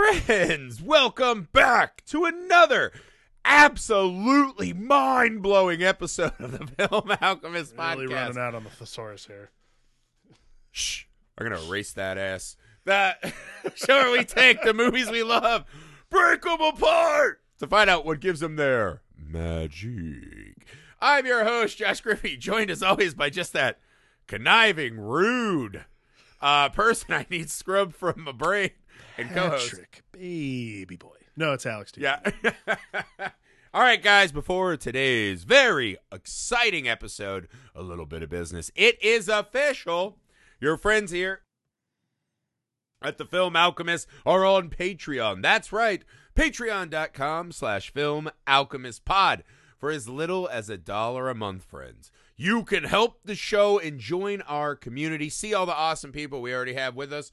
friends, welcome back to another absolutely mind blowing episode of the Film Alchemist Really podcast. running out on the thesaurus here. Shh, we're gonna erase that ass. That sure we take the movies we love, break them apart to find out what gives them their magic. I'm your host, Josh Griffey, joined as always by just that conniving, rude uh, person I need scrubbed from my brain and co-host. Patrick, baby boy. No, it's Alex. Dude. Yeah. All right, guys, before today's very exciting episode, a little bit of business. It is official. Your friends here at the Film Alchemist are on Patreon. That's right. Patreon.com slash Film Alchemist Pod. For as little as a dollar a month, friends. You can help the show and join our community. See all the awesome people we already have with us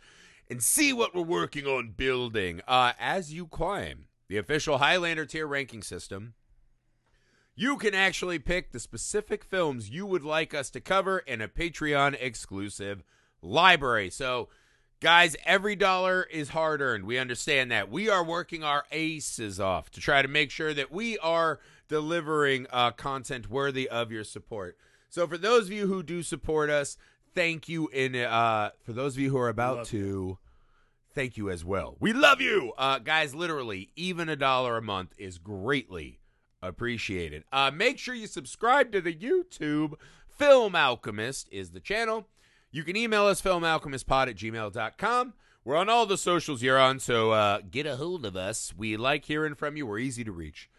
and see what we're working on building. Uh, as you climb the official Highlander tier ranking system, you can actually pick the specific films you would like us to cover in a Patreon exclusive library. So, guys, every dollar is hard earned. We understand that. We are working our aces off to try to make sure that we are delivering uh, content worthy of your support. So, for those of you who do support us, thank you. In uh, for those of you who are about Love to, thank you as well. We love you, uh, guys. Literally, even a dollar a month is greatly appreciated. Uh, make sure you subscribe to the YouTube. Film Alchemist is the channel. You can email us filmalchemistpod at gmail.com. We're on all the socials you're on, so uh, get a hold of us. We like hearing from you. We're easy to reach.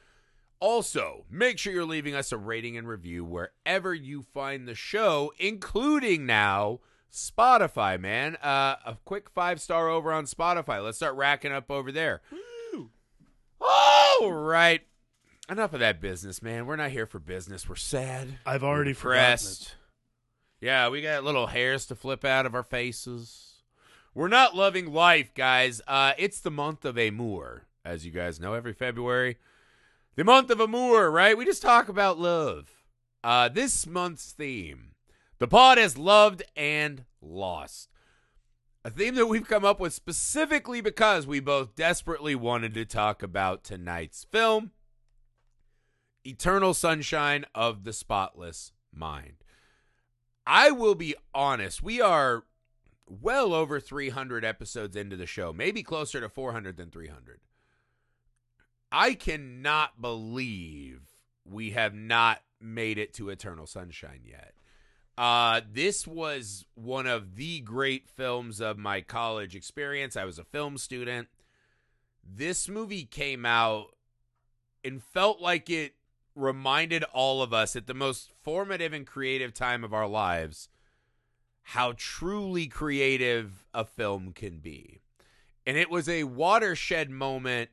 Also, make sure you're leaving us a rating and review wherever you find the show, including now Spotify, man. Uh, a quick five star over on Spotify. Let's start racking up over there. Oh! All right. Enough of that business, man. We're not here for business. We're sad. I've already pressed. Yeah, we got little hairs to flip out of our faces. We're not loving life, guys. Uh, it's the month of Amour, as you guys know, every February. The month of Amour, right? We just talk about love. Uh, this month's theme, the pod has loved and lost. A theme that we've come up with specifically because we both desperately wanted to talk about tonight's film, Eternal Sunshine of the Spotless Mind. I will be honest, we are well over 300 episodes into the show, maybe closer to 400 than 300. I cannot believe we have not made it to Eternal Sunshine yet. Uh, this was one of the great films of my college experience. I was a film student. This movie came out and felt like it reminded all of us at the most formative and creative time of our lives how truly creative a film can be. And it was a watershed moment,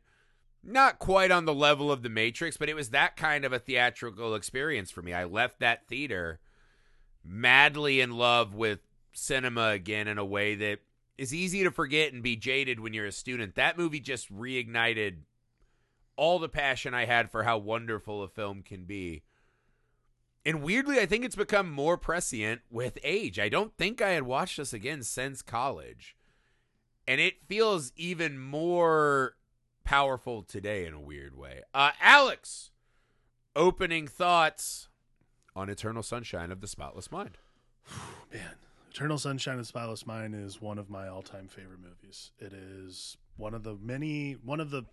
not quite on the level of The Matrix, but it was that kind of a theatrical experience for me. I left that theater madly in love with cinema again in a way that is easy to forget and be jaded when you're a student. That movie just reignited all the passion I had for how wonderful a film can be. And weirdly, I think it's become more prescient with age. I don't think I had watched this again since college. And it feels even more powerful today in a weird way. Uh, Alex, opening thoughts on Eternal Sunshine of the Spotless Mind. Man, Eternal Sunshine of the Spotless Mind is one of my all-time favorite movies. It is one of the many, one of the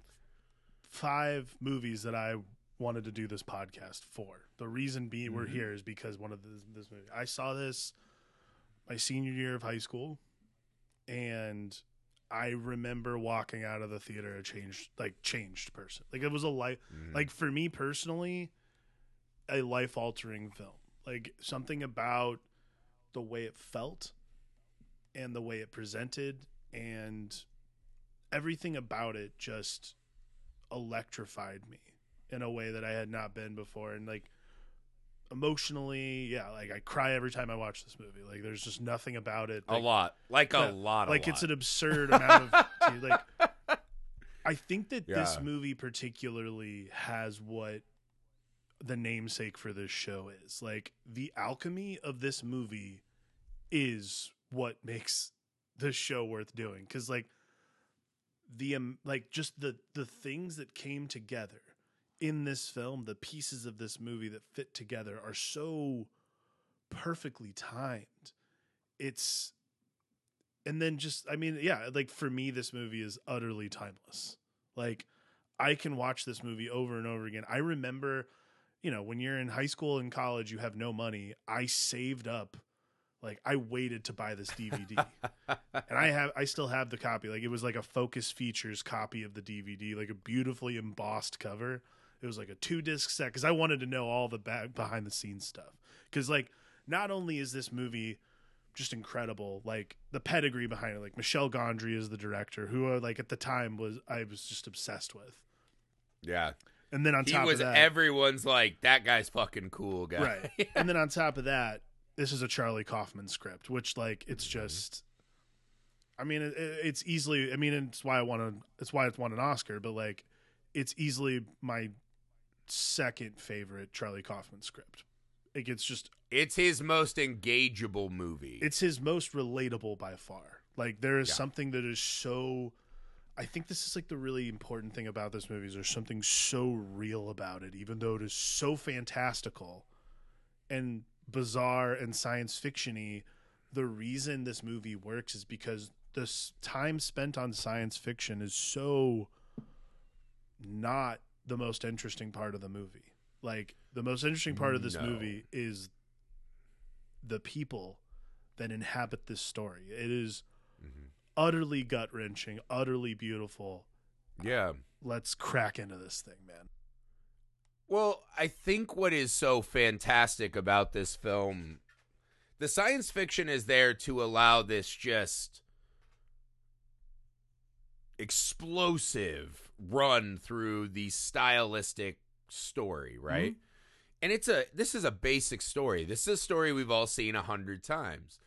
five movies that I wanted to do this podcast for. The reason being we're Mhm. here is because one of this, this movie. I saw this my senior year of high school, and I remember walking out of the theater a changed, like changed person. Like it was a life. Mhm. Like for me personally, a life altering film. Like something about the way it felt and the way it presented and everything about it just electrified me in a way that I had not been before and like emotionally yeah like I cry every time I watch this movie like there's just nothing about it a lot. Like a lot. like a it's lot. an absurd amount of like I think that this movie particularly has what the namesake for this show is. Like the alchemy of this movie is what makes this show worth doing cuz like the um, like just the the things that came together in this film, the pieces of this movie that fit together are so perfectly timed. It's and then just I mean, yeah, like for me this movie is utterly timeless. Like I can watch this movie over and over again. I remember, you know, when you're in high school and college, you have no money. I saved up like I waited to buy this DVD. and I have I still have the copy. Like it was like a Focus Features copy of the DVD, like a beautifully embossed cover. It was like a two disc set cuz I wanted to know all the back behind the scenes stuff. Cuz like not only is this movie just incredible, like the pedigree behind it, like Michel Gondry is the director, who uh, like at the time was I was just obsessed with. Yeah. And then on He top was of that, everyone's like, that guy's fucking cool guy. right. and then on top of that, this is a Charlie Kaufman script, which like it's Mm-hmm. just. I mean, it, it's easily. I mean, it's why I want to. It's why it's won an Oscar, but like, it's easily my second favorite Charlie Kaufman script. Like, it's just It's his most engageable movie. it's his most relatable by far. Like there is Yeah. something that is so I think this is like the really important thing about this movie is there's something so real about it, even though it is so fantastical and bizarre and science fictiony. The reason this movie works is because the time spent on science fiction is so not the most interesting part of the movie. Like the most interesting part of this No. movie is the people that inhabit this story. It is Mhm. utterly gut wrenching, utterly beautiful. yeah. Let's crack into this thing, man. Well, I think what is so fantastic about this film, the science fiction is there to allow this just explosive run through the stylistic story, right? And it's a this is a basic story. This is a story we've all seen a hundred times,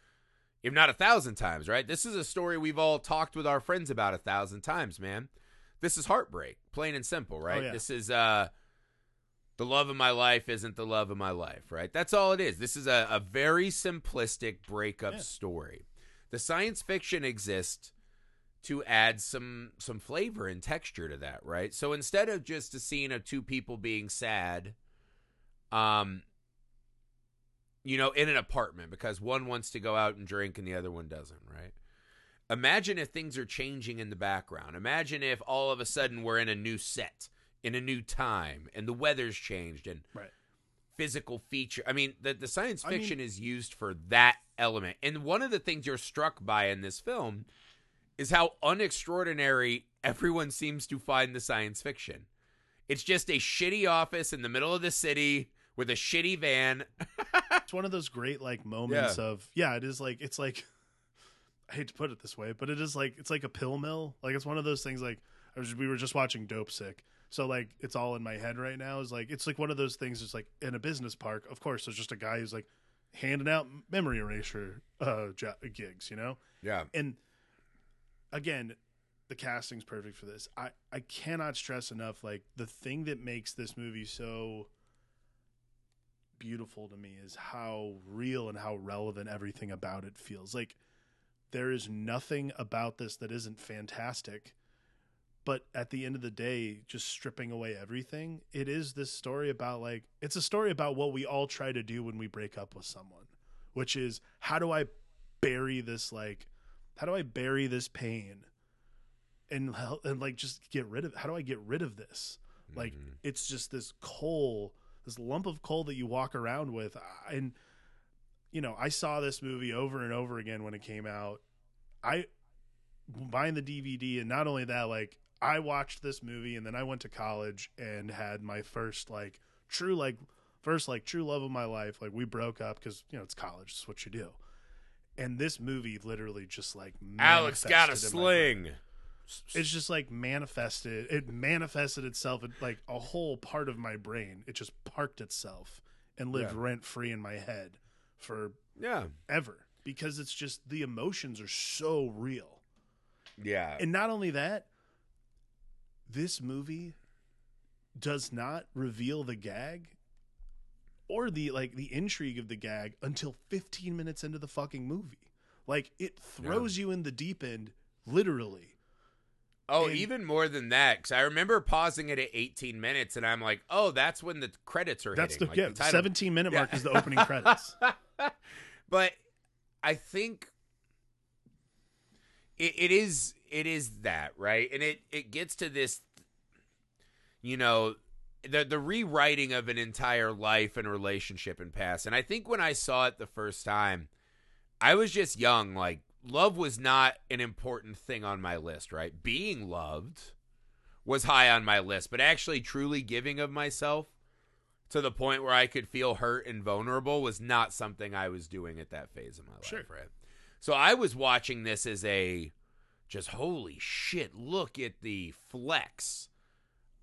if not a thousand times, right? This is a story we've all talked with our friends about a thousand times, man. This is heartbreak, plain and simple, right? yeah. This is uh the love of my life isn't the love of my life, right? That's all it is. This is a, a very simplistic breakup Yeah. story. The science fiction exists to add some some flavor and texture to that, right? So instead of just a scene of two people being sad, um, you know, in an apartment because one wants to go out and drink and the other one doesn't, right? Imagine if things are changing in the background. Imagine if all of a sudden we're in a new set, in a new time, and the weather's changed and Right. physical feature. I mean, the the science I mean- fiction is used for that element. And one of the things you're struck by in this film is how unextraordinary everyone seems to find the science fiction. It's just a shitty office in the middle of the city with a shitty van. It's one of those great like moments of yeah, it is like it's like I hate to put it this way, but it is like it's like a pill mill. Like it's one of those things like I was we were just watching Dopesick. So like it's all in my head right now is like it's like one of those things it's like in a business park. Of course there's just a guy who's like handing out memory eraser uh gigs, you know? Yeah. and again the casting's perfect for this. I i cannot stress enough like the thing that makes this movie so beautiful to me is how real and how relevant everything about it feels. Like there is nothing about this that isn't fantastic but at the end of the day just stripping away everything it is this story about like it's a story about what we all try to do when we break up with someone which is how do i bury this like how do I bury this pain and and like just get rid of it? how do I get rid of this? Like Mhm. it's just this coal, this lump of coal that you walk around with and you know, I saw this movie over and over again when it came out. I buying the DVD and not only that like I watched this movie and then I went to college and had my first like true like first like true love of my life. Like we broke up cuz you know, it's college, it's what you do. And this movie literally just like Alex got a manifested in my brain sling. it's just like manifested it manifested itself in like a whole part of my brain it just parked itself and lived Yeah. rent free in my head for Yeah. Ever because it's just the emotions are so real Yeah. and not only that this movie does not reveal the gag or the like the intrigue of the gag until 15 minutes into the fucking movie like it throws you in the deep end literally Oh, And- even more than that, because I remember pausing it at 18 minutes, and I'm like, "Oh, that's when the credits are That's the, hitting." yeah, like, title- 17 minute Yeah. mark is the opening credits. but I think it, it is it is that right, and it it gets to this, you know, the the rewriting of an entire life and relationship and past. And I think when I saw it the first time, I was just young. Like love was not an important thing on my list. Right, being loved was high on my list, but actually truly giving of myself to the point where I could feel hurt and vulnerable was not something I was doing at that phase of my life, Sure. right? So I was watching this as a just holy shit, look at the flex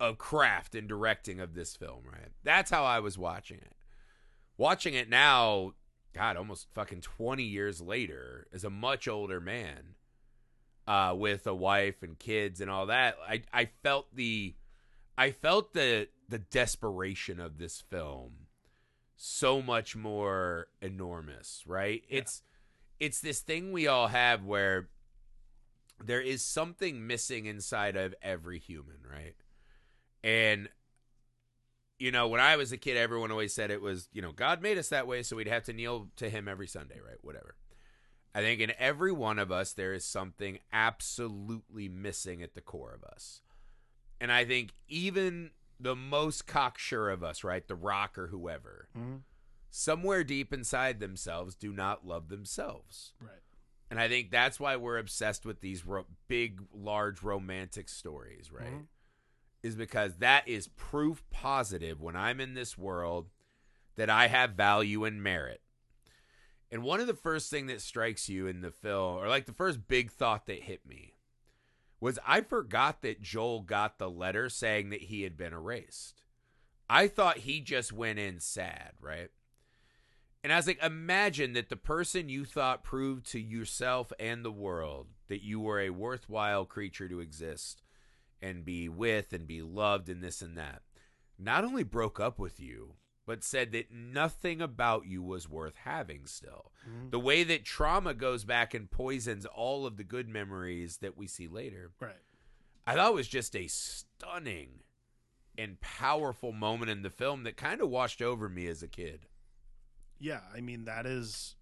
of craft and directing of this film, right? That's how I was watching it. Watching it now, God, almost fucking 20 years later, as a much older man, uh, with a wife and kids and all that, I, I felt the I felt the the desperation of this film so much more enormous, right? Yeah. It's it's this thing we all have where there is something missing inside of every human, right? And you know, when I was a kid, everyone always said it was, you know, God made us that way, so we'd have to kneel to Him every Sunday, right? Whatever. I think in every one of us, there is something absolutely missing at the core of us. And I think even the most cocksure of us, right? The rock or whoever, Mhm. somewhere deep inside themselves do not love themselves. Right. And I think that's why we're obsessed with these ro- big, large romantic stories, right? Mhm. Is because that is proof positive when I'm in this world that I have value and merit. And one of the first thing that strikes you in the film, or like the first big thought that hit me, was I forgot that Joel got the letter saying that he had been erased. I thought he just went in sad, right? And I was like, imagine that the person you thought proved to yourself and the world that you were a worthwhile creature to exist and be with and be loved and this and that, not only broke up with you, but said that nothing about you was worth having still. Mhm. The way that trauma goes back and poisons all of the good memories that we see later. Right. I thought was just a stunning and powerful moment in the film that kind of washed over me as a kid. Yeah, I mean that is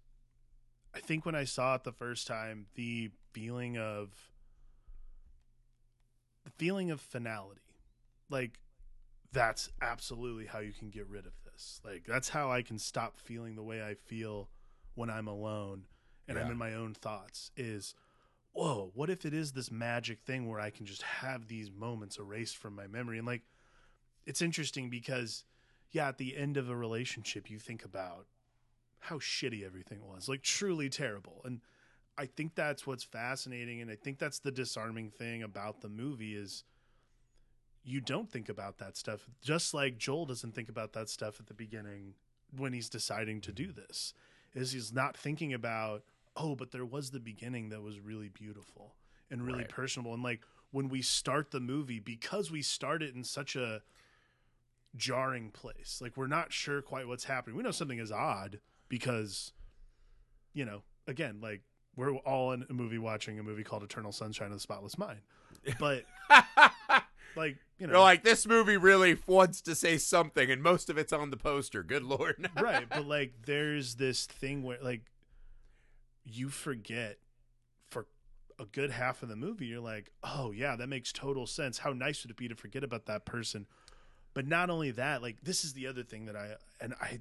I think when I saw it the first time, the feeling of the feeling of finality. Like that's absolutely how you can get rid of this. Like that's how I can stop feeling the way I feel when I'm alone and I'm in my own thoughts is whoa, what if it is this magic thing where I can just have these moments erased from my memory and like it's interesting because yeah, at the end of a relationship you think about how shitty everything was, like truly terrible. And I think that's what's fascinating, and I think that's the disarming thing about the movie is you don't think about that stuff. Just like Joel doesn't think about that stuff at the beginning when he's deciding to do this, is he's not thinking about oh, but there was the beginning that was really beautiful and really Right. personable, and like when we start the movie because we start it in such a jarring place. Like we're not sure quite what's happening. We know something is odd because, you know, again, like we're all in a movie watching a movie called Eternal Sunshine of the Spotless Mind. But like, you know, They're like, this movie really wants to say something, and most of it's on the poster. Good lord. right, but like there's this thing where like you forget for a good half of the movie you're like, "Oh yeah, that makes total sense. How nice would it be to forget about that person?" But not only that, like this is the other thing that I and I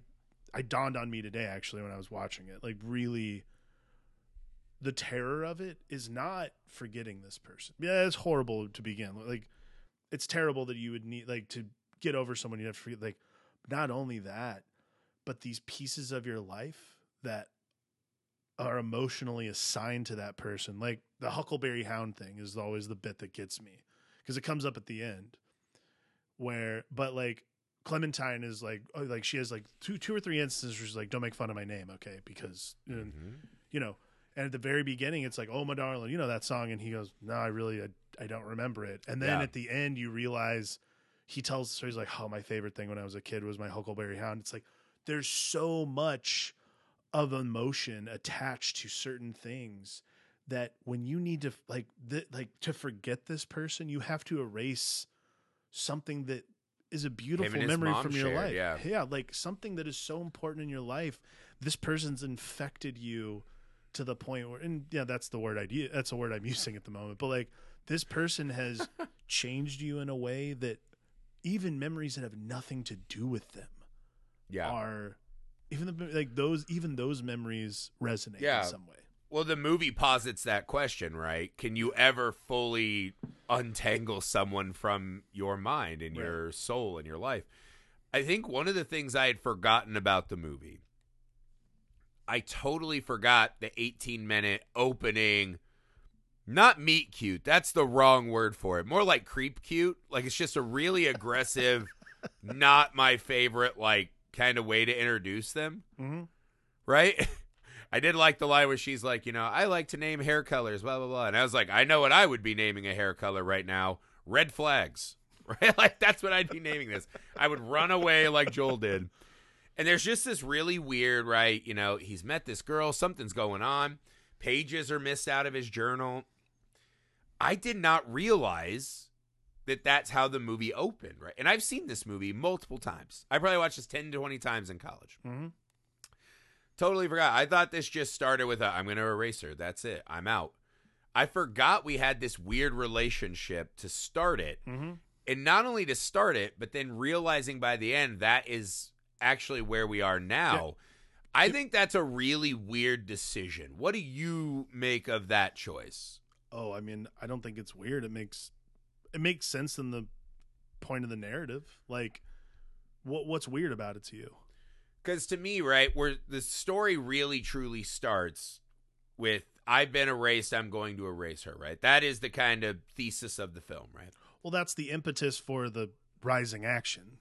I dawned on me today actually when I was watching it. Like really the terror of it is not forgetting this person. Yeah, it's horrible to begin. Like it's terrible that you would need like to get over someone you have to forget like not only that, but these pieces of your life that are emotionally assigned to that person. Like the Huckleberry Hound thing is always the bit that gets me because it comes up at the end where, but like Clementine is like, oh, like she has like two, two or three instances where she's like, don't make fun of my name. Okay. Because, and, Mhm. you know, and at the very beginning, it's like, oh, my darling, you know that song. And he goes, no, I really, I, I don't remember it. And then Yeah. at the end, you realize he tells the story. He's like, oh, my favorite thing when I was a kid was my Huckleberry Hound. It's like, there's so much of emotion attached to certain things that when you need to like th- like to forget this person, you have to erase something that is a beautiful his memory mom from your shared, life. yeah. yeah, like something that is so important in your life. This person's infected you to the point where, and yeah, that's the word I that's the word I'm using at the moment. But like this person has changed you in a way that even memories that have nothing to do with them Yeah. are even the, like those even those memories resonate Yeah. in some way. Well, the movie posits that question, right? Can you ever fully untangle someone from your mind and Right. your soul and your life? I think one of the things I had forgotten about the movie, I totally forgot the 18 minute opening. Not meet cute. That's the wrong word for it. More like creep cute. Like it's just a really aggressive, not my favorite, like kind of way to introduce them Mm-hmm. right? I did like the line where she's like, you know, I like to name hair colors, blah blah blah, and I was like, I know what I would be naming a hair color right now: red flags, right? Like that's what I'd be naming this. I would run away like Joel did. And there's just this really weird, right? You know, he's met this girl, something's going on. Pages are missed out of his journal. I did not realize that that's how the movie opened, right? And I've seen this movie multiple times. I probably watched this 10 to 20 times in college. Mm-hmm. Totally forgot. I thought this just started with a I'm going to erase her. That's it. I'm out. I forgot we had this weird relationship to start it. Mm-hmm. And not only to start it, but then realizing by the end that is actually where we are now. I think that's a really weird decision. What do you make of that choice? Oh, I mean, I don't think it's weird. It makes it makes sense in the point of the narrative. Like, what what's weird about it to you? Because to me, right, where the story really truly starts with I've been erased, I'm going to erase her, right? That is the kind of thesis of the film, right? Well, that's the impetus for the rising action.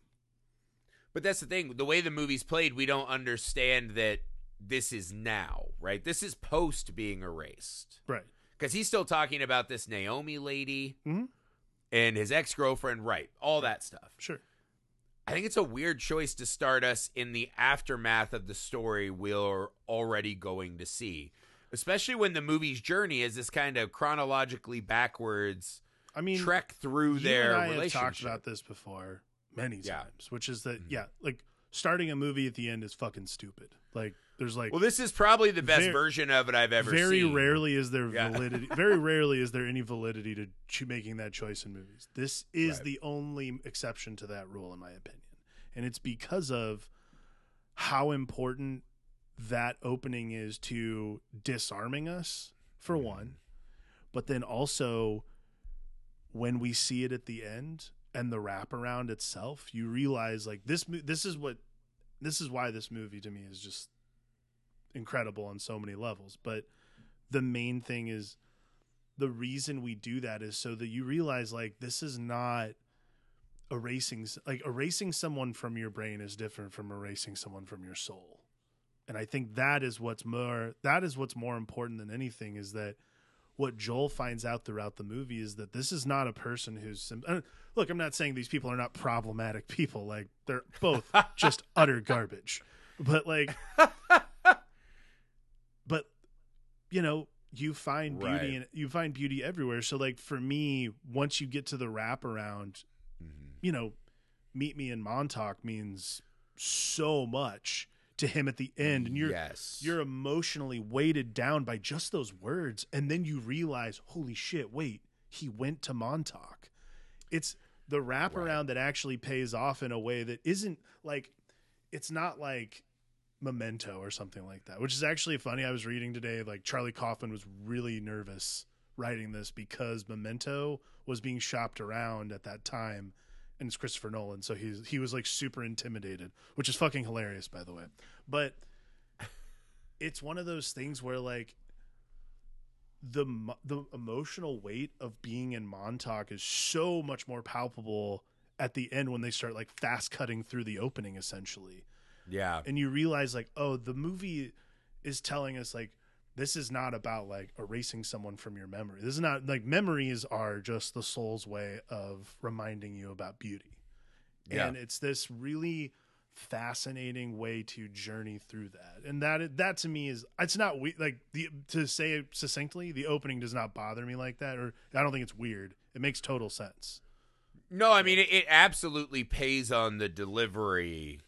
But that's the thing. The way the movie's played, we don't understand that this is now, right? This is post being erased. Right. Because he's still talking about this Naomi lady Mhm. and his ex girlfriend, right? All that stuff. Sure. I think it's a weird choice to start us in the aftermath of the story we're already going to see, especially when the movie's journey is this kind of chronologically backwards I mean, trek through you their and I relationship. have talked about this before many Yeah. times, which is that Mhm. yeah, like starting a movie at the end is fucking stupid. Like, there's like well, this is probably the best Very- version of it I've ever seen. very seen. rarely is there Yeah. validity very rarely is there any validity to cho- making that choice in movies this is Right. the only exception to that rule in my opinion and it's because of how important that opening is to disarming us for Mm-hmm. one but then also when we see it at the end and the wraparound itself you realize like this this is what this is why this movie to me is just incredible on so many levels. But the main thing is the reason we do that is so that you realize like this is not erasing like erasing someone from your brain is different from erasing someone from your soul. And i think that is what's more that is what's more important than anything is that what joel finds out throughout the movie is that this is not a person who's sim- look i'm not saying these people are not problematic people like they're both just utter garbage. But like but you know you find beauty and you find beauty everywhere. So like for me once you get to the wraparound Mhm. you know meet me in montauk means so much to him at the end and you're yes, you're emotionally weighted down by just those words and then you realize holy shit wait he went to montauk. It's the wraparound Right. that actually pays off in a way that isn't like it's not like memento or something like that which is actually funny. I was reading today like charlie kaufman was really nervous writing this because memento was being shopped around at that time and it's christopher nolan so he's he was like super intimidated which is fucking hilarious by the way. But it's one of those things where like the the emotional weight of being in Montauk is so much more palpable at the end when they start like fast cutting through the opening essentially. Yeah, and you realize like oh the movie is telling us like this is not about like erasing someone from your memory this is not like memories are just the soul's way of reminding you about beauty Yeah. and it's this really fascinating way to journey through that. And that that to me is it's not we like the to say it succinctly, the opening does not bother me like that or I don't think it's weird. It makes total sense. No, I mean it, it absolutely pays on the delivery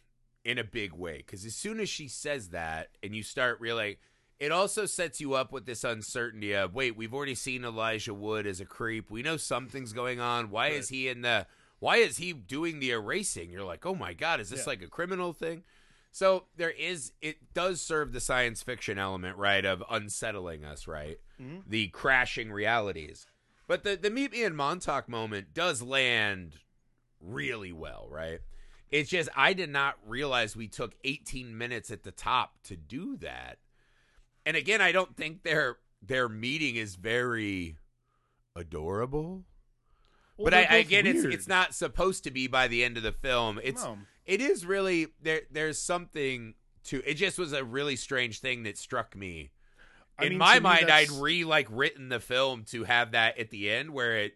in a big way because as soon as she says that and you start really it also sets you up with this uncertainty of wait we've already seen elijah wood as a creep we know something's going on why Right. is he in the why is he doing the erasing you're like oh my god is this Yeah. like a criminal thing so there is it does serve the science fiction element right of unsettling us right Mhm. the crashing realities but the the meet me in montauk moment does land really well right it's just I did not realize we took 18 minutes at the top to do that. And again, I don't think their their meeting is very adorable. Well, but I, I again, it's weird. it's not supposed to be by the end of the film. It's No. it is really there. There's something to it. Just was a really strange thing that struck me. I In mean, my mind, I'd re like written the film to have that at the end where it.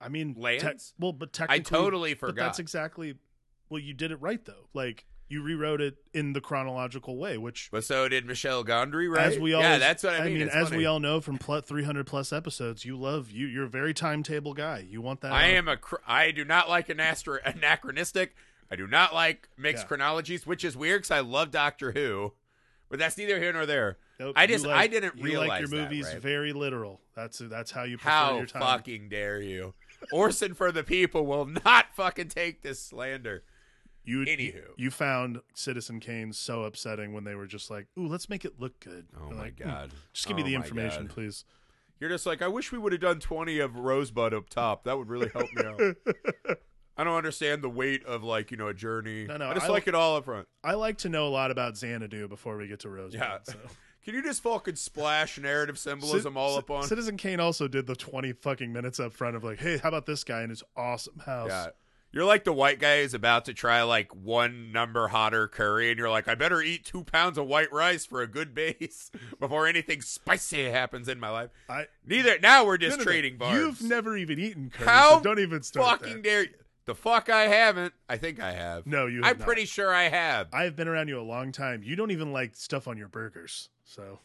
I mean, te- lands? well, but I technically, totally But forgot. that's exactly well, you did it right though. Like you rewrote it in the chronological way, which but so did Michel Gondry, right? as we all, yeah, that's what I mean. It's as funny. we all know from pl- 300 plus episodes, you love you. You're a very timetable guy. You want that. I am a. Cr- I do not like an astro- anachronistic. I do not like mixed Yeah. chronologies, which is weird because I love Doctor Who, but that's neither here nor there. Nope, I just- like- I didn't you realize like your that, movies right? very literal. That's that's how you prefer How your time. fucking dare you? Orson for the people will not fucking take this slander. You Anywho. you found Citizen Kane so upsetting when they were just like, "Ooh, let's make it look good." Oh You're my like, "Mm, god! Just give me Oh the information, God. please. You're just like I wish we would have done twenty of Rosebud up top. That would really help me out. I don't understand the weight of like you know a journey. No, no, I just I- like it all up front. I like to know a lot about Xanadu before we get to Rosebud. Yeah. So. Can you just fucking splash narrative symbolism Ci- all up on? Citizen Kane also did the 20 fucking minutes up front of like, hey, how about this guy in his awesome house? Yeah. You're like the white guy who's about to try like one number hotter curry, and you're like, I better eat two pounds of white rice for a good base before anything spicy happens in my life. I, Neither now we're just no, no. trading barbs. You've never even eaten curry, How so don't even start fucking dare you. The fuck I haven't. I think I have. No, you have I'm not. pretty sure I have. I've been around you a long time. You don't even like stuff on your burgers. So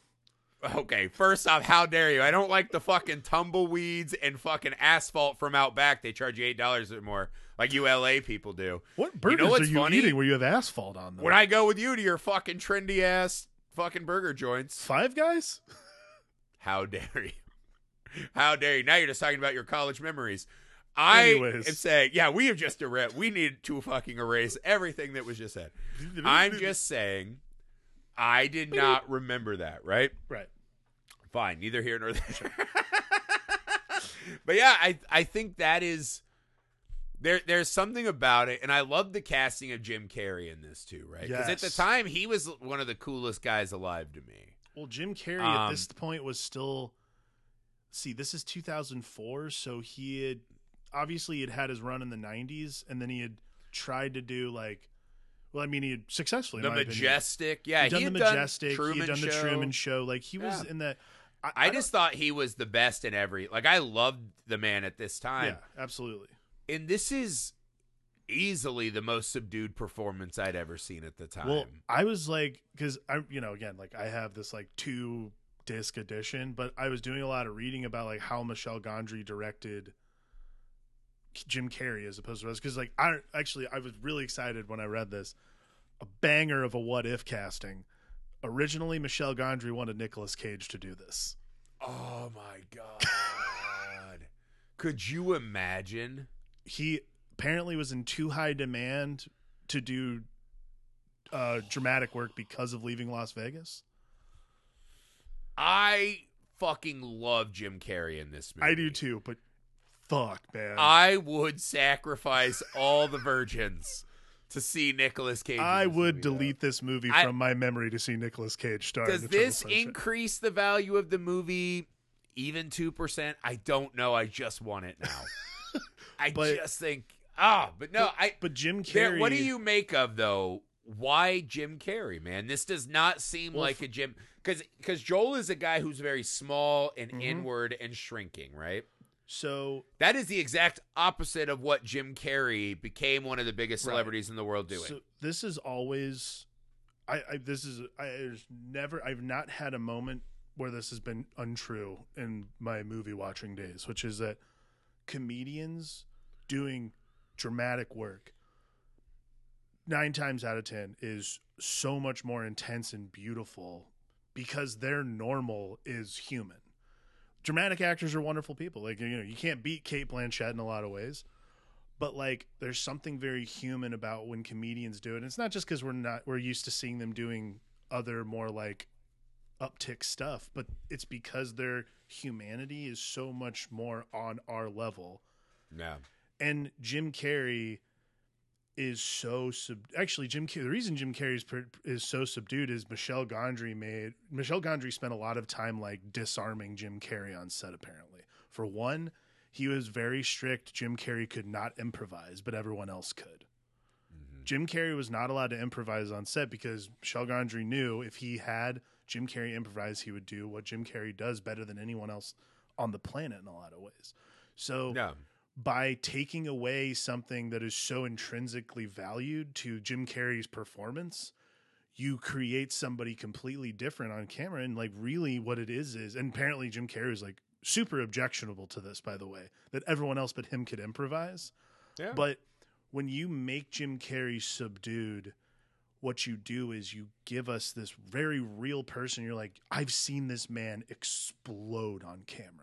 Okay, first off, how dare you? I don't like the fucking tumbleweeds and fucking asphalt from out back. They charge you eight dollars or more, like you LA people do. what burgers what's are you funny? eating where you have asphalt on them? When I go with you to your fucking trendy ass fucking burger joints, Five Guys? how dare you? How dare you? Now you're just talking about your college memories. I Anyways. am saying, yeah, we have just erased. We need to fucking erase everything that was just said. I'm just saying, I did not remember that. Right? right. Fine, neither here nor there. but yeah, I I think that is there. There's something about it, and I love the casting of Jim Carrey in this too, right? Because at the time he was one of the coolest guys alive to me. Well, Jim Carrey Um, at this point was still. See, this is 2004, so he had obviously had had his run in the 90s, and then he had tried to do like, well, I mean, he successfully the my opinion. majestic, yeah, done he the had done majestic, Truman he had done the Show. Truman Show. Like he was Yeah. in the. I, I, don't- just thought he was the best in every. Like I loved the man at this time, yeah, absolutely. and this is easily the most subdued performance I'd ever seen at the time. Well, I was like, because I, you know, again, like I have this like two disc edition, but I was doing a lot of reading about like how Michel Gondry directed Jim Carrey as opposed to us. Because like I actually I was really excited when I read this, a banger of a what if casting. Originally, Michel Gondry wanted Nicolas Cage to do this. Oh my god. Could you imagine? He apparently was in too high demand to do uh, dramatic work because of leaving Las Vegas. I fucking love Jim Carrey in this movie. I do too, but fuck, man. I would sacrifice all the virgins to see Nicolas Cage. I would movie, though. delete this movie I- from my memory to see Nicolas Cage star. in Does this increase the value of the movie even 2%? I don't know. I just want it now. I But- just think ah, but no, I But Jim There- Carrey. what do you make of though? Why Jim Carrey, man? This does not seem Well, like a Jim because because Joel is a guy who's very small and Mhm. inward and shrinking, right? So That is the exact opposite of what Jim Carrey became one of the biggest Right. celebrities in the world doing. So this is always, I, I this is I there's never I've not had a moment where this has been untrue in my movie watching days, which is that comedians doing dramatic work nine times out of ten is so much more intense and beautiful because their normal is human. Dramatic actors are wonderful people. Like you know, you can't beat Cate Blanchett in a lot of ways but like there's something very human about when comedians do it and it's not just because we're not we're used to seeing them doing other more like uptick stuff but it's because their humanity is so much more on our level yeah. and jim carrey is so sub actually jim carrey the reason jim carrey is, per- is so subdued is michel gondry made michel gondry spent a lot of time like disarming jim carrey on set apparently. For one he was very strict. Jim carrey could not improvise but everyone else could. Mm-hmm. Jim carrey was not allowed to improvise on set because michel gondry knew if he had jim carrey improvise he would do what jim carrey does better than anyone else on the planet in a lot of ways. So Yeah. By taking away something that is so intrinsically valued to Jim Carrey's performance, you create somebody completely different on camera. And like, really, what it is is, and apparently, Jim Carrey is like super objectionable to this, by the way, that everyone else but him could improvise. Yeah. But when you make Jim Carrey subdued, what you do is you give us this very real person. You're like, I've seen this man explode on camera.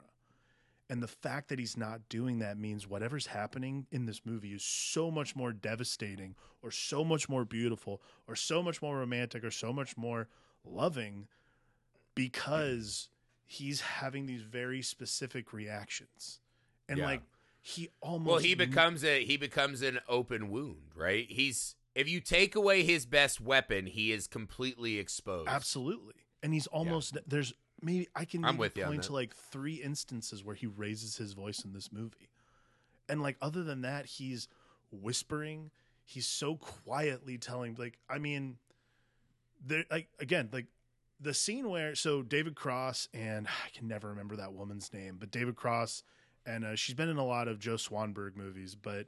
And the fact that he's not doing that means whatever's happening in this movie is so much more devastating or so much more beautiful or so much more romantic or so much more loving because he's having these very specific reactions. And Yeah. like he almost Well, he becomes a he becomes an open wound, right? He's if you take away his best weapon, he is completely exposed. Absolutely. And he's almost there's maybe I can I'm with you point to like three instances where he raises his voice in this movie. And like other than that, he's whispering. He's so quietly telling like I mean there like again, like the scene where so David Cross and I can never remember that woman's name, but David Cross and uh, she's been in a lot of Joe Swanberg movies, but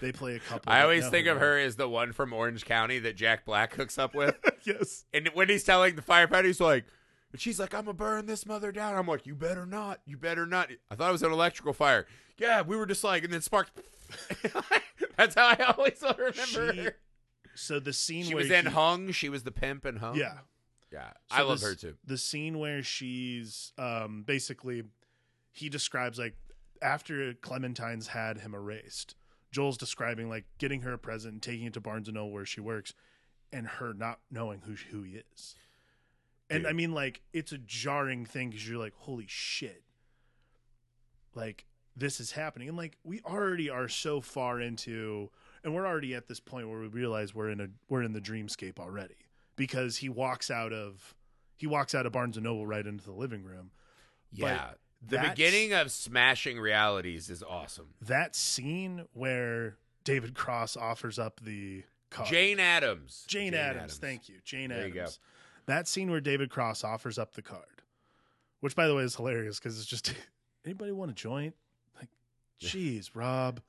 they play a couple. I always think of her as the one from Orange County that Jack Black hooks up with. yes. and when he's telling the firefighter, he's like, and she's like, I'm gonna burn this mother down. I'm like, you better not. You better not. I thought it was an electrical fire. Yeah, we were just like, and then sparks. That's how I always remember She- her. So the scene where She where was in he- Hung. She was the pimp and Hung. Yeah. Yeah. So I love this- her too. The scene where she's um, basically, he describes like after Clementine's had him erased, Joel's describing like getting her a present and taking it to Barnes and Noble where she works, and her not knowing who who he is. And Dude. I mean, like it's a jarring thing because you're like, holy shit, like this is happening, and like we already are so far into, and we're already at this point where we realize we're in a we're in the dreamscape already because he walks out of he walks out of Barnes and Noble right into the living room. Yeah. The that's- beginning of Smashing Realities is awesome. That scene where David Cross offers up the card. Jane Adams. Jane, Adams, thank you, Jane There you Adams. That scene where David Cross offers up the card, which by the way is hilarious because it's just anybody want a joint? Like, jeez, Rob,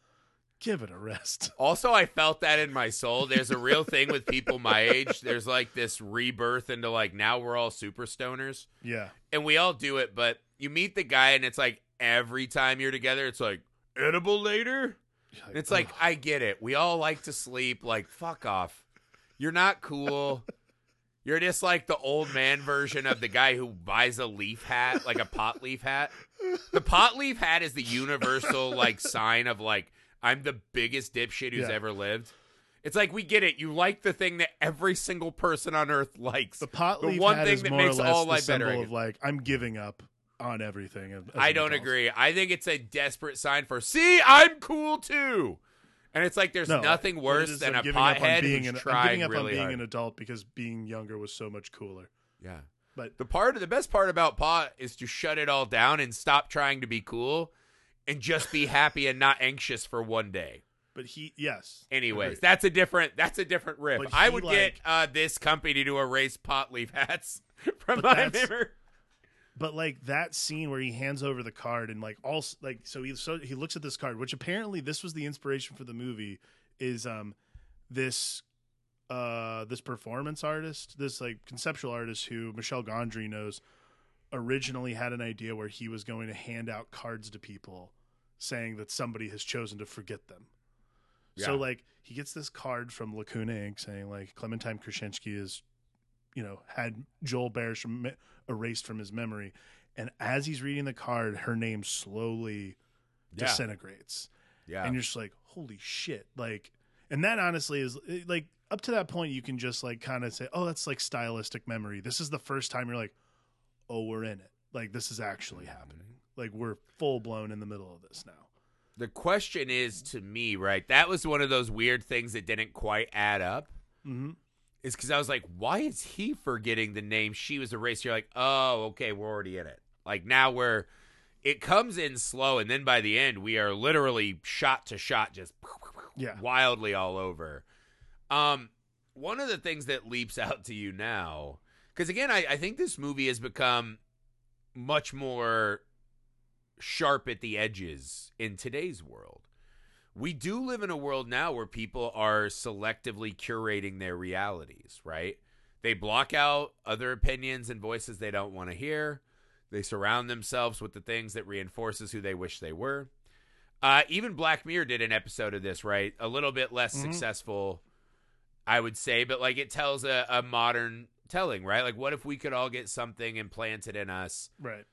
give it a rest. Also, I felt that in my soul. There's a real thing with people my age. There's like this rebirth into like now we're all super stoners. Yeah, and we all do it, but you meet the guy and it's like every time you're together, it's like edible later. And it's like, I get it. We all like to sleep. Like, fuck off. You're not cool. You're just like the old man version of the guy who buys a leaf hat, like a pot leaf hat. The pot leaf hat is the universal like sign of like I'm the biggest dipshit who's Yeah. ever lived. It's like we get it. You like the thing that every single person on earth likes. the pot The leaf one hat thing is that more makes or less all the life better, I symbol guess. of like I'm giving up on everything. I don't adult. agree. I think it's a desperate sign for see, I'm cool too. And it's like there's No, nothing worse than I'm a giving up on pothead being an, I'm giving up really on being hard. an adult because being younger was so much cooler. yeah. But The part the best part about pot is to shut it all down and stop trying to be cool and just be happy and not anxious for one day. but he yes. Anyways, Agreed. that's a different that's a different riff. I would like- get uh, this company to erase pot leaf hats from my memory. But like that scene where he hands over the card and like all like so he so he looks at this card, which apparently this was the inspiration for the movie, is um this uh this performance artist, this like conceptual artist who Michel Gondry knows originally had an idea where he was going to hand out cards to people saying that somebody has chosen to forget them. So like he gets this card from Lacuna Inc. saying like Clementine Kruczynski is, you know, had Joel Barish from, erased from his memory, and as he's reading the card, her name slowly Yeah. disintegrates, Yeah. and you're just like, holy shit, like, and that honestly is like up to that point you can just like kind of say, oh, that's like stylistic memory. This is the first time you're like, oh, we're in it. Like this is actually happening. Like we're full blown in the middle of this now. the question is to me, right? That was one of those weird things that didn't quite add up. Mm-hmm. Is because I was like, why is he forgetting the name she was erased? You're like, oh, okay, we're already in it. Like now we're, it comes in slow, and then by the end, we are literally shot to shot, just Yeah. wildly all over. Um, one of the things that leaps out to you now, because again, I, I think this movie has become much more sharp at the edges in today's world. We do live in a world now where people are selectively curating their realities, right? They block out other opinions and voices they don't want to hear. They surround themselves with the things that reinforces who they wish they were. Uh, even Black Mirror did an episode of this, right? A little bit less Mhm. successful, I would say, but like it tells a, a modern telling, right? Like, what if we could all get something implanted in us Right.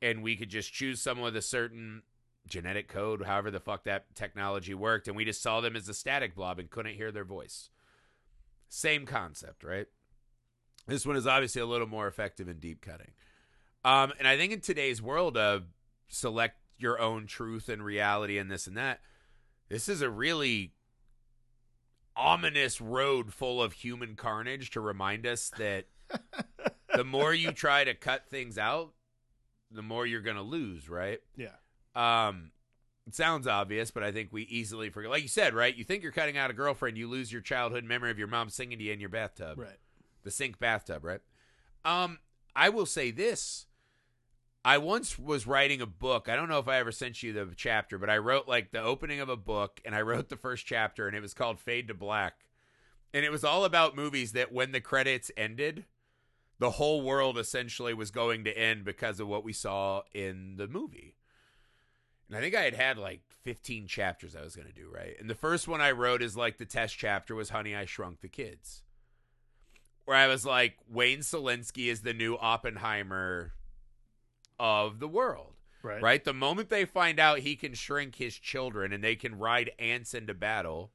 and we could just choose someone with a certain genetic code, however the fuck that technology worked, and we just saw them as a static blob and couldn't hear their voice. Same concept, right? This one is obviously a little more effective in deep cutting. Um, and I think in today's world of select your own truth and reality and this and that, this is a really ominous road full of human carnage to remind us that the more you try to cut things out, the more you're going to lose, right? Yeah. Um, it sounds obvious, but I think we easily forget. Like you said, right? You think you're cutting out a girlfriend, you lose your childhood memory of your mom singing to you in your bathtub, Right. the sink bathtub, right? Um, I will say this. I once was writing a book. I don't know if I ever sent you the chapter, but I wrote like the opening of a book and I wrote the first chapter and it was called Fade to Black. And it was all about movies that when the credits ended, the whole world essentially was going to end because of what we saw in the movie. And I think I had had like 15 chapters I was going to do, right? And the first one I wrote is like the test chapter was Honey, I Shrunk the Kids. Where I was like, Wayne Szalinski is the new Oppenheimer of the world, Right. right? The moment they find out he can shrink his children and they can ride ants into battle,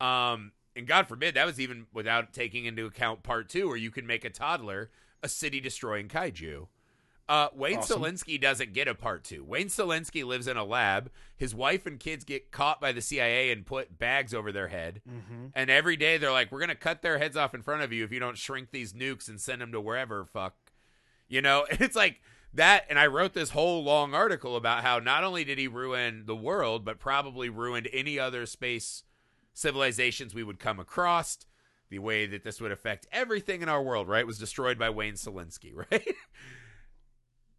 um, and God forbid that was even without taking into account part two, where you can make a toddler a city destroying kaiju. Uh, Wayne Awesome. Szalinski doesn't get a part two. Wayne Szalinski lives in a lab. His wife and kids get caught by the CIA and put bags over their head. Mm-hmm. And every day they're like, we're going to cut their heads off in front of you if you don't shrink these nukes and send them to wherever, fuck. You know, it's like that. And I wrote this whole long article about how not only did he ruin the world, but probably ruined any other space civilizations we would come across. The way that this would affect everything in our world, right, was destroyed by Wayne Szalinski, right?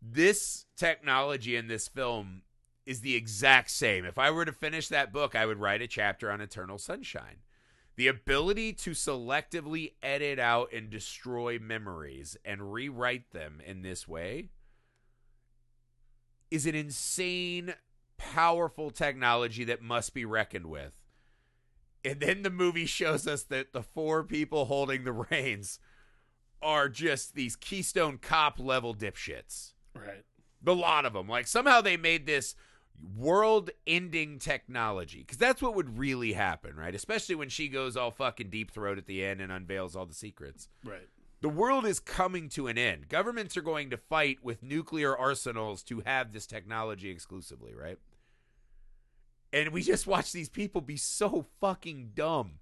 This technology in this film is the exact same. If I were to finish that book, I would write a chapter on Eternal Sunshine. The ability to selectively edit out and destroy memories and rewrite them in this way is an insane, powerful technology that must be reckoned with. And then the movie shows us that the four people holding the reins are just these Keystone Cop level dipshits Right. the lot of them like somehow they made this world ending technology because that's what would really happen right especially when she goes all fucking deep throat at the end and unveils all the secrets Right. the world is coming to an end governments are going to fight with nuclear arsenals to have this technology exclusively right and we just watch these people be so fucking dumb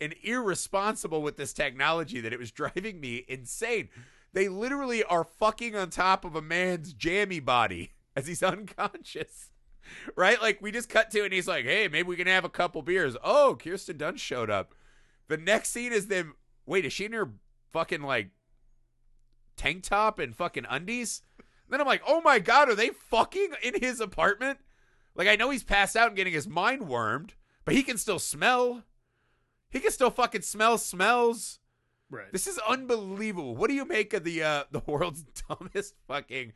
and irresponsible with this technology that it was driving me insane. They literally are fucking on top of a man's jammy body as he's unconscious. Right? Like we just cut to and he's like, hey, maybe we can have a couple beers. Oh, Kirsten Dunst showed up. The next scene is them wait, is she in her fucking like tank top and fucking undies? Then I'm like, oh my god, are they fucking in his apartment? Like I know he's passed out and getting his mind wormed, but he can still smell. He can still fucking smell smells. Right. This is unbelievable. What do you make of the uh the world's dumbest fucking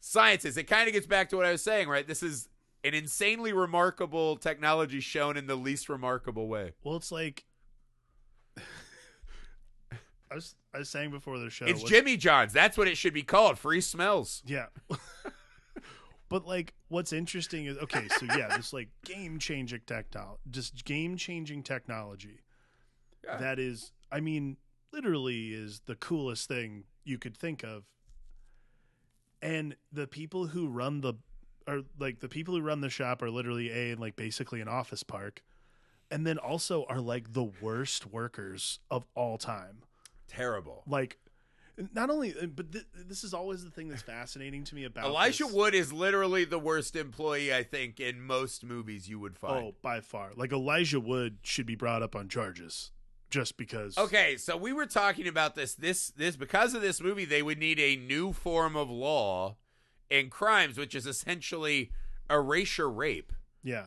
sciences? It kind of gets back to what I was saying, right? This is an insanely remarkable technology shown in the least remarkable way. well, it's like I was I was saying before the show. It's what's- Jimmy John's. That's what it should be called. Free smells. Yeah. but like what's interesting is okay, so yeah, this like game changing technology just game changing technology. Yeah. That is I mean, literally is the coolest thing you could think of. And the people who run the are like the people who run the shop are literally a like basically an office park. And then also are like the worst workers of all time Terrible. like not only uh, but th- this is always the thing that's fascinating to me about Elijah this. Wood is literally the worst employee I think in most movies you would find. oh by far like elijah wood should be brought up on charges just because Okay, so we were talking about this. This this because of this movie, they would need a new form of law in crimes, which is essentially erasure rape. yeah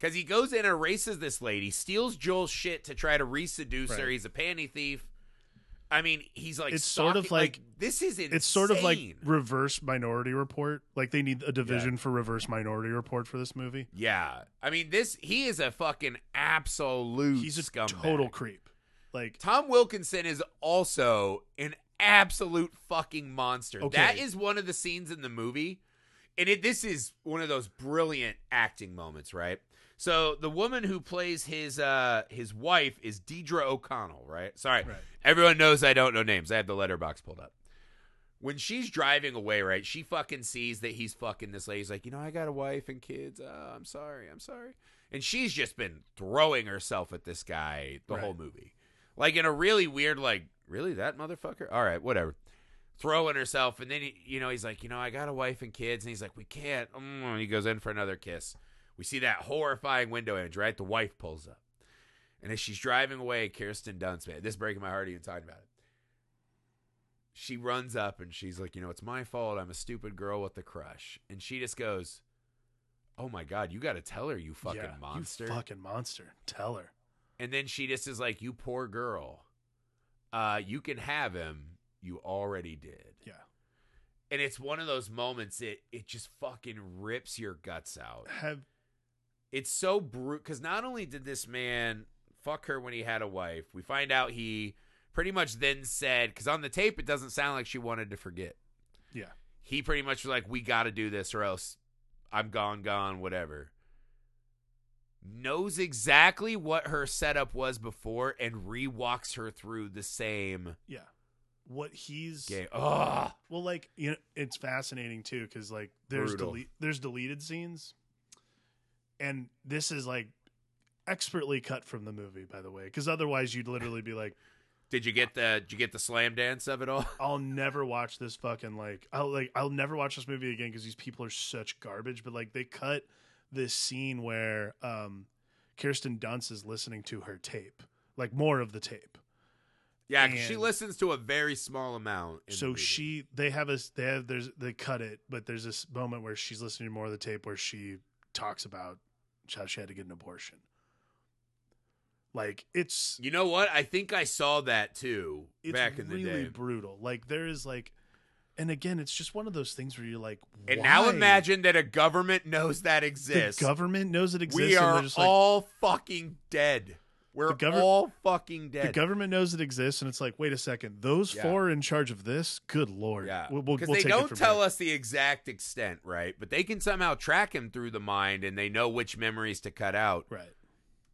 Because he goes in and erases this lady, steals Joel's shit to try to re-seduce her. He's a panty thief. I mean, he's like It's sort of stalking- like- this is insane. it's sort of like reverse minority report like they need a division for reverse minority report for this movie yeah. I mean, this he is a fucking absolute. he's a scumbag. total creep like Tom Wilkinson is also an absolute fucking monster. Okay. That is one of the scenes in the movie. And it, this is one of those brilliant acting moments, right? So the woman who plays his uh his wife is Deirdre O'Connell, right? Sorry. Right. Everyone knows I don't know names. I have the Letterboxd pulled up. When she's driving away, right, she fucking sees that he's fucking this lady. He's like, you know, I got a wife and kids. Oh, I'm sorry. I'm sorry. And she's just been throwing herself at this guy the Right. whole movie. Like in a really weird, like, really that motherfucker? All right, whatever. Throwing herself, and then he, you know he's like, you know, I got a wife and kids, and he's like, we can't. Mm, and he goes in for another kiss. We see that horrifying window image, right? The wife pulls up, and as she's driving away, Kirsten Dunst, man, this is breaking my heart even talking about it. She runs up and she's like, you know, it's my fault. I'm a stupid girl with a crush, and she just goes, "Oh my god, you got to tell her, you fucking yeah, monster." you fucking monster tell her And then she just is like, "You poor girl. Uh, you can have him. You already did." yeah And it's one of those moments. It it just fucking rips your guts out. have It's so brute because not only did this man fuck her when he had a wife, we find out he pretty much then said because on the tape it doesn't sound like she wanted to forget. yeah He pretty much was like, "We got to do this or else I'm gone, gone, whatever." Knows exactly what her setup was before and re-walks her through the same yeah what he's game. Ugh. Well, like you know, it's fascinating too because like there's delete there's deleted scenes, and this is like expertly cut from the movie, by the way, because otherwise you'd literally be like, Did you get the did you get the slam dance of it all? I'll never watch this fucking like I'll like I'll never watch this movie again because these people are such garbage. But like they cut this scene where um Kirsten Dunst is listening to her tape, like more of the tape. Yeah, 'cause she listens to a very small amount. the so movie. she they have a they have there's they cut it but there's this moment where she's listening to more of the tape where she talks about how she had to get an abortion like it's You know what? I think I saw that too it's back in the really day. brutal like there is like and again it's just one of those things where you're like And now imagine that a government knows that exists. the government knows it exists we are just like all fucking dead. We're gover- all fucking dead. the government knows it exists and it's like wait a second those Yeah. four are in charge of this good lord yeah, we'll, we'll, we'll they don't tell here. us the exact extent, right? But they can somehow track him through the mind, and they know which memories to cut out. right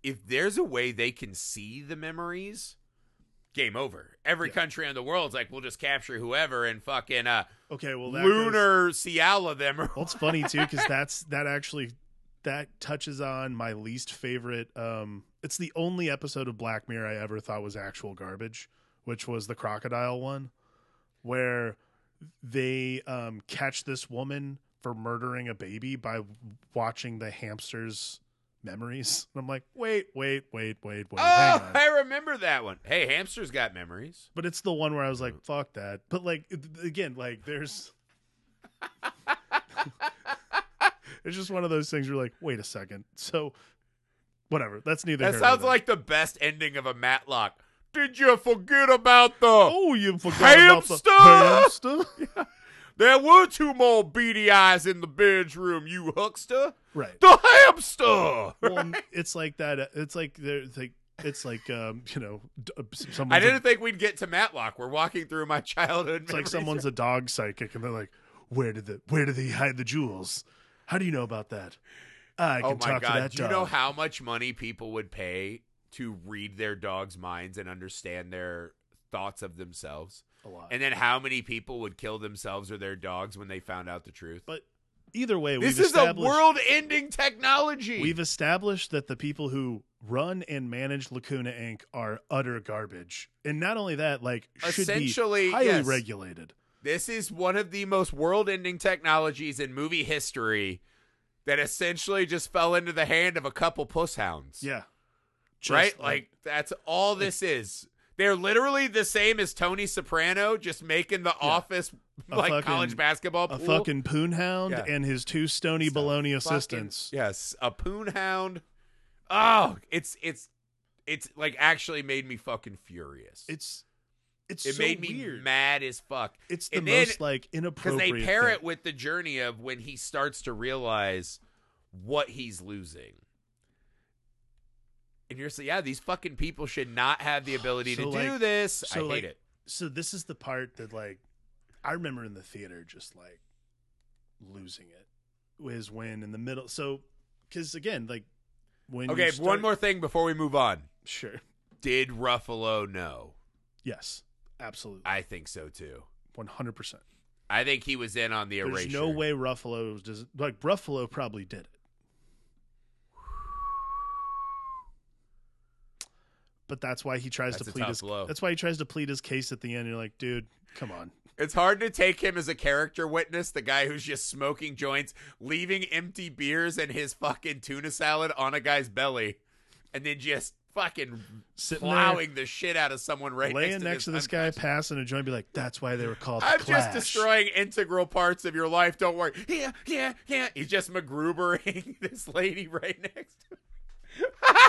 if there's a way they can see the memories, game over. Every Yeah. country in the world's like, we'll just capture whoever and fucking uh, okay well that goes- lunar Ciala them. Or Well, it's funny too because that's that actually that touches on my least favorite. Um, it's the only episode of Black Mirror I ever thought was actual garbage, which was the crocodile one, where they um, catch this woman for murdering a baby by watching the hamster's memories. And I'm like, wait, wait, wait, wait, wait. oh. I remember that one. Hey, hamsters got memories. But it's the one where I was like, mm. fuck that. But like again, like there's it's just one of those things. Where you're like, wait a second. So, whatever. That's neither. That sounds like the best ending of a Matlock. Did you forget about the? Oh, you forgot Hamster! about the hamster. There were two more beady eyes in the bedroom, you huckster. right. The hamster. Well, it's like that. uh, It's like there's like it's like um, you know, uh, I a- didn't think we'd get to Matlock. We're walking through my childhood. It's like someone's a dog psychic, and they're like, "Where did the Where did they hide the jewels? How do you know about that? I can Oh my talk to that Do you know how much money people would pay to read their dog's minds and understand their thoughts of themselves? A lot. And then how many people would kill themselves or their dogs when they found out the truth? but either way, This we've is a world-ending technology. we've established that the people who run and manage Lacuna Inc. are utter garbage, and not only that, like should Essentially, be highly yes. regulated. This is one of the most world-ending technologies in movie history that essentially just fell into the hand of a couple puss hounds. Yeah, Just right? Like that's all this is. They're literally the same as Tony Soprano, just making the office A like fucking- college basketball pool. a fucking poon hound Yeah. and his two stony Stuff. baloney assistants. yes, a poon hound. Oh, it's it's it's like actually made me fucking furious. It's it's it so made me weird. mad as fuck. It's the And then- most like because inappropriate. they pair thing. it with the journey of when he starts to realize what he's losing. And you're saying, yeah, these fucking people should not have the ability So, to like- do this. so, I hate like, it. so this is the part that like I remember in the theater just like losing it was when in the middle so because again like when Okay, start, one more thing before we move on. sure Did Ruffalo know? yes absolutely I think so too. one hundred percent. I think he was in on the There's erasure. no way Ruffalo does like Ruffalo probably did it. But that's why he tries That's to a plead tough his. blow. That's why he tries to plead his case at the end. You're like, dude, come on. It's hard to take him as a character witness, the guy who's just smoking joints, leaving empty beers and his fucking tuna salad on a guy's belly, and then just fucking Sitting there, plowing the shit out of someone right laying next to next this to this guy, unconscious- passing a joint, be like, that's why they were called. I'm just Clash." destroying integral parts of your life. Don't worry. Yeah, yeah, yeah. He's just MacGrubering this lady right next to him.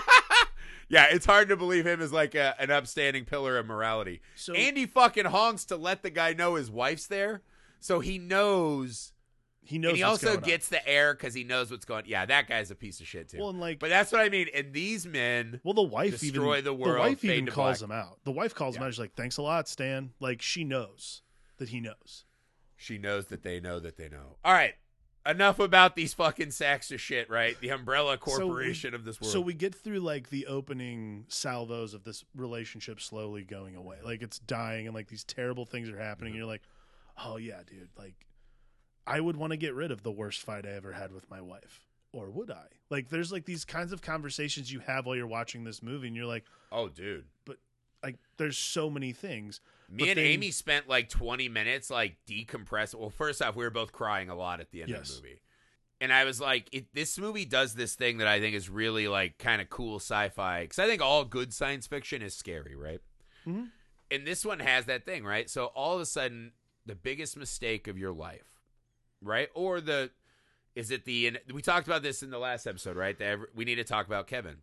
yeah, it's hard to believe him as like a, an upstanding pillar of morality. So- and he fucking honks to let the guy know his wife's there, so he knows. He knows. he also gets the air because he knows what's going. Yeah, that guy's a piece of shit too. Well, and like, but that's what I mean. And these men, well, the wife destroy even the world, wife even calls black. him out. The wife calls him out. She's like, "Thanks a lot, Stan." Like she knows that he knows. She knows that they know that they know. All right. Enough about these fucking sacks of shit, right? The umbrella So we- corporation of this world. So we get through like the opening salvos of this relationship slowly going away. Like it's dying and like these terrible things are happening. And you're like, oh yeah, dude. Like I would want to get rid of the worst fight I ever had with my wife. Or would I? Like there's like these kinds of conversations you have while you're watching this movie and you're like, oh, dude. But like there's so many things. Me But and then- Amy spent like 20 minutes like decompressing. Well, first off, we were both crying a lot at the end of the movie. And I was like, it, this movie does this thing that I think is really like kind of cool sci-fi. Because I think all good science fiction is scary, right? Mhm. And this one has that thing, right? So all of a sudden, the biggest mistake of your life, right? Or the is it the and we talked about this in the last episode, right? The we need to talk about Kevin.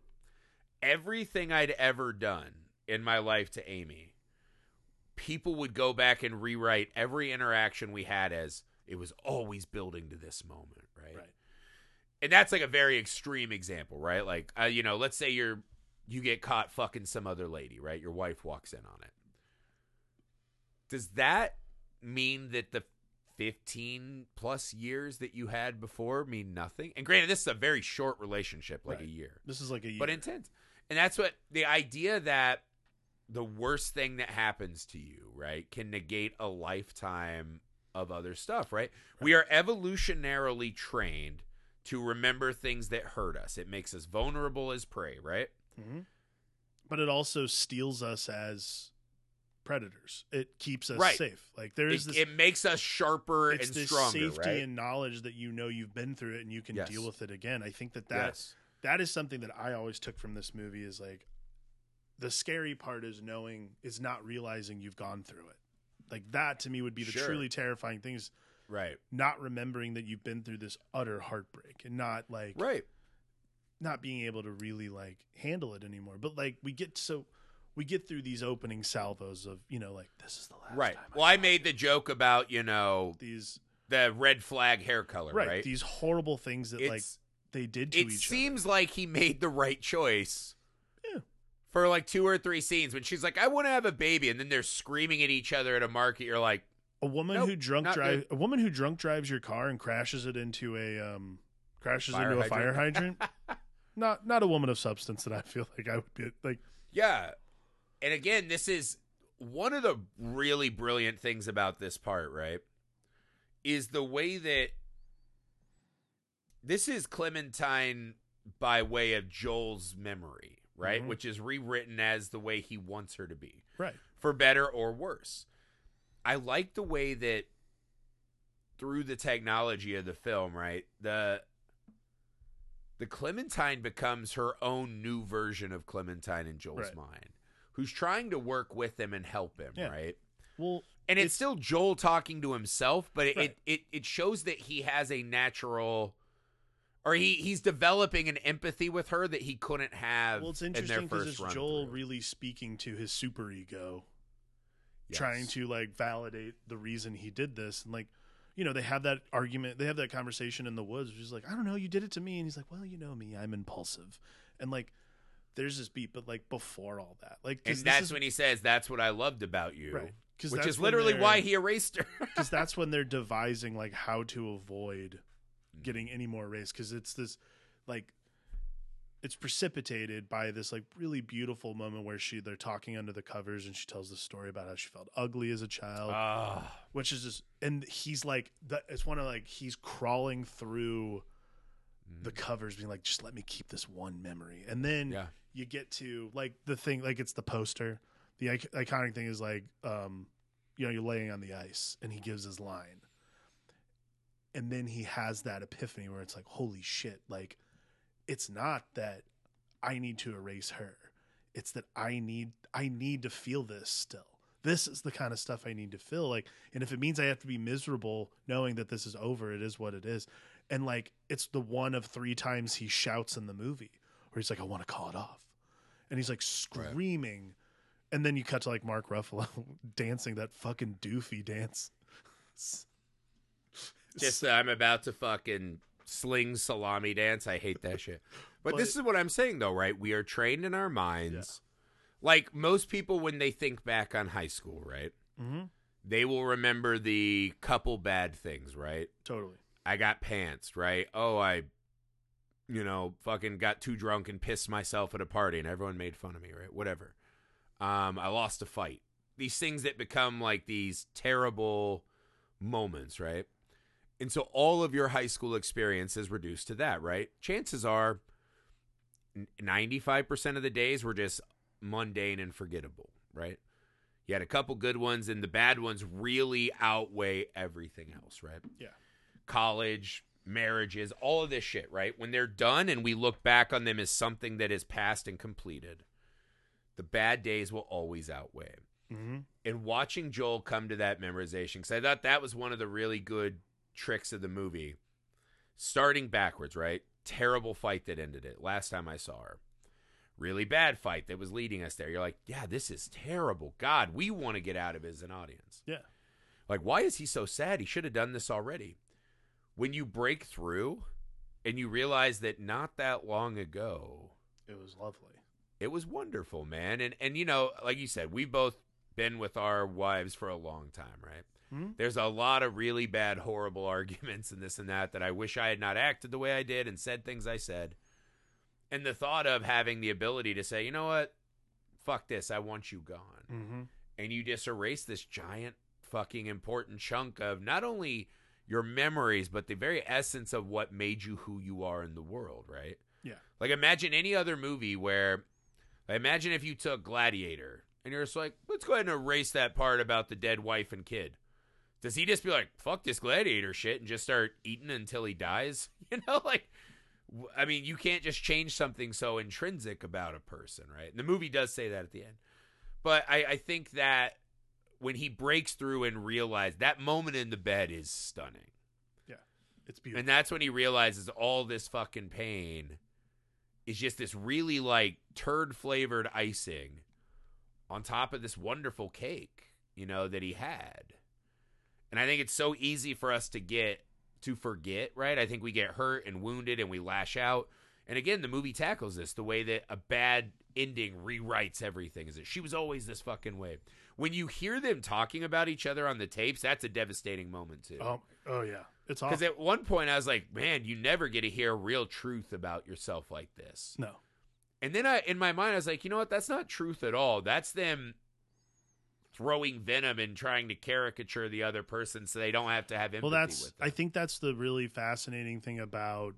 Everything I'd ever done in my life to Amy, people would go back and rewrite every interaction we had as it was always building to this moment, right? Right. And that's like a very extreme example, right? Like, uh, you know, let's say you're you get caught fucking some other lady, right? Your wife walks in on it. Does that mean that the 15 plus years that you had before mean nothing? And granted, this is a very short relationship, like Right. a year This is like a year. but intense. And that's what the idea that the worst thing that happens to you, right, can negate a lifetime of other stuff, right? We are evolutionarily trained to remember things that hurt us. It makes us vulnerable as prey, right? Mhm. But it also steels us as predators. It keeps us Right. safe. Like there is It, this it makes us sharper it's and this stronger, safety right? and knowledge that you know you've been through it and you can Yes. deal with it again. I think that that yes. that is something that I always took from this movie is like the scary part is knowing is not realizing you've gone through it. Like that to me would be the Sure. truly terrifying thing is Right. not remembering that you've been through this utter heartbreak and not like Right. not being able to really like handle it anymore. But like we get so we get through these opening salvos of you know like this is the last Right. Well, I saw made the joke about, you know, these the red flag hair color, right, right? these horrible things that like they did to it each seems like he made the right choice. For like two or three scenes when she's like, "I want to have a baby," and then they're screaming at each other at a market. You're like. A woman Nope, who drunk drive a woman who drunk drives your car and crashes it into a um crashes Fire into a fire hydrant. hydrant. not not a woman of substance that I feel like I would be like Yeah. And again, this is one of the really brilliant things about this part, right? Is the way that this is Clementine by way of Joel's memory, right? Mhm. Which is rewritten as the way he wants her to be, right. for better or worse. I like the way that through the technology of the film, right? The the Clementine becomes her own new version of Clementine in Joel's Right. mind, who's trying to work with him and help him, Yeah. right? Well, And it's, It's- still Joel talking to himself, but it, Right. it, it it shows that he has a natural or he he's developing an empathy with her that he couldn't have well, it's interesting because first it's Joel through. really speaking to his super ego Yes. trying to like validate the reason he did this and like you know they have that argument they have that conversation in the woods which is like i don't know you did it to me and he's like well you know me i'm impulsive and like there's this beat but like before all that like and that's is- when he says that's what I loved about you. right Which is literally why he erased her. because that's when they're devising like how to avoid. Getting any more race because it's this like it's precipitated by this like really beautiful moment where she they're talking under the covers and she tells the story about how she felt ugly as a child Ah. which is just and he's like that it's one of like he's crawling through the covers being like just let me keep this one memory. And then Yeah. you get to like the thing like it's the poster. The iconic thing is like um you know you're laying on the ice and he gives his line and then he has that epiphany where it's like holy shit like it's not that i need to erase her. It's that i need i need to feel this still. This is the kind of stuff i need to feel like and if it means i have to be miserable knowing that this is over it is what it is. And like it's the one of three times he shouts in the movie where he's like i want to call it off. And he's like screaming. And then you cut to like mark ruffalo dancing that fucking doofy dance Just uh, I'm about to fucking sling salami dance. I hate that shit. But, But- this is what I'm saying though, right? We are trained in our minds. Like most people when they think back on high school, right? mm-hmm. They will remember the couple bad things, right? totally I got pants, right? Oh, I you know, fucking got too drunk and pissed myself at a party and everyone made fun of me, right? Whatever. Um, I lost a fight. These things that become like these terrible moments, right? And so all of your high school experience is reduced to that, right? Chances are 95% of the days were just mundane and forgettable, right? You had a couple good ones and the bad ones really outweigh everything else, right? Yeah. College, marriages, all of this shit, right? When they're done and we look back on them as something that is past and completed, the bad days will always outweigh mm-hmm. and watching Joel come to that memorization because I thought that was one of the really good tricks of the movie. Starting backwards, right? Terrible fight that ended it. Last time I saw her, really bad fight that was leading us there. You're like, yeah, this is terrible. God, we want to get out of it as an audience. Yeah. Like, why is he so sad? He should have done this already. When you break through and you realize that not that long ago, it was lovely it was wonderful, man. And and you know, like you said, we've both been with our wives for a long time, right? Mhm. There's a lot of really bad, horrible arguments and this and that that I wish I had not acted the way I did and said things I said. And the thought of having the ability to say, you know what, fuck this, I want you gone, mm-hmm. and you just erase this giant, fucking important chunk of not only your memories but the very essence of what made you who you are in the world, right? Yeah. Like imagine any other movie where imagine if you took Gladiator and you're just like, let's go ahead and erase that part about the dead wife and kid. Does he just be like, fuck this gladiator shit and just start eating until he dies? You know, like, I mean, you can't just change something so intrinsic about a person, right? And the movie does say that at the end. But I, I think that when he breaks through and realizes that moment in the bed is stunning. Yeah. It's beautiful. And that's when he realizes all this fucking pain is just this really like turd flavored icing on top of this wonderful cake, you know, that he had. And I think it's so easy for us to get to forget, right? I think we get hurt and wounded and we lash out. And again, the movie tackles this the way that a bad ending rewrites everything. Is that she was always this fucking way. When you hear them talking about each other on the tapes, that's a devastating moment too. oh, oh yeah, it's Because at one point I was like, man, you never get to hear real truth about yourself like this. no, And then I, in my mind, I was like, you know what? That's not truth at all. That's them throwing venom and trying to caricature the other person so they don't have to have empathy well, that's. I think that's the really fascinating thing about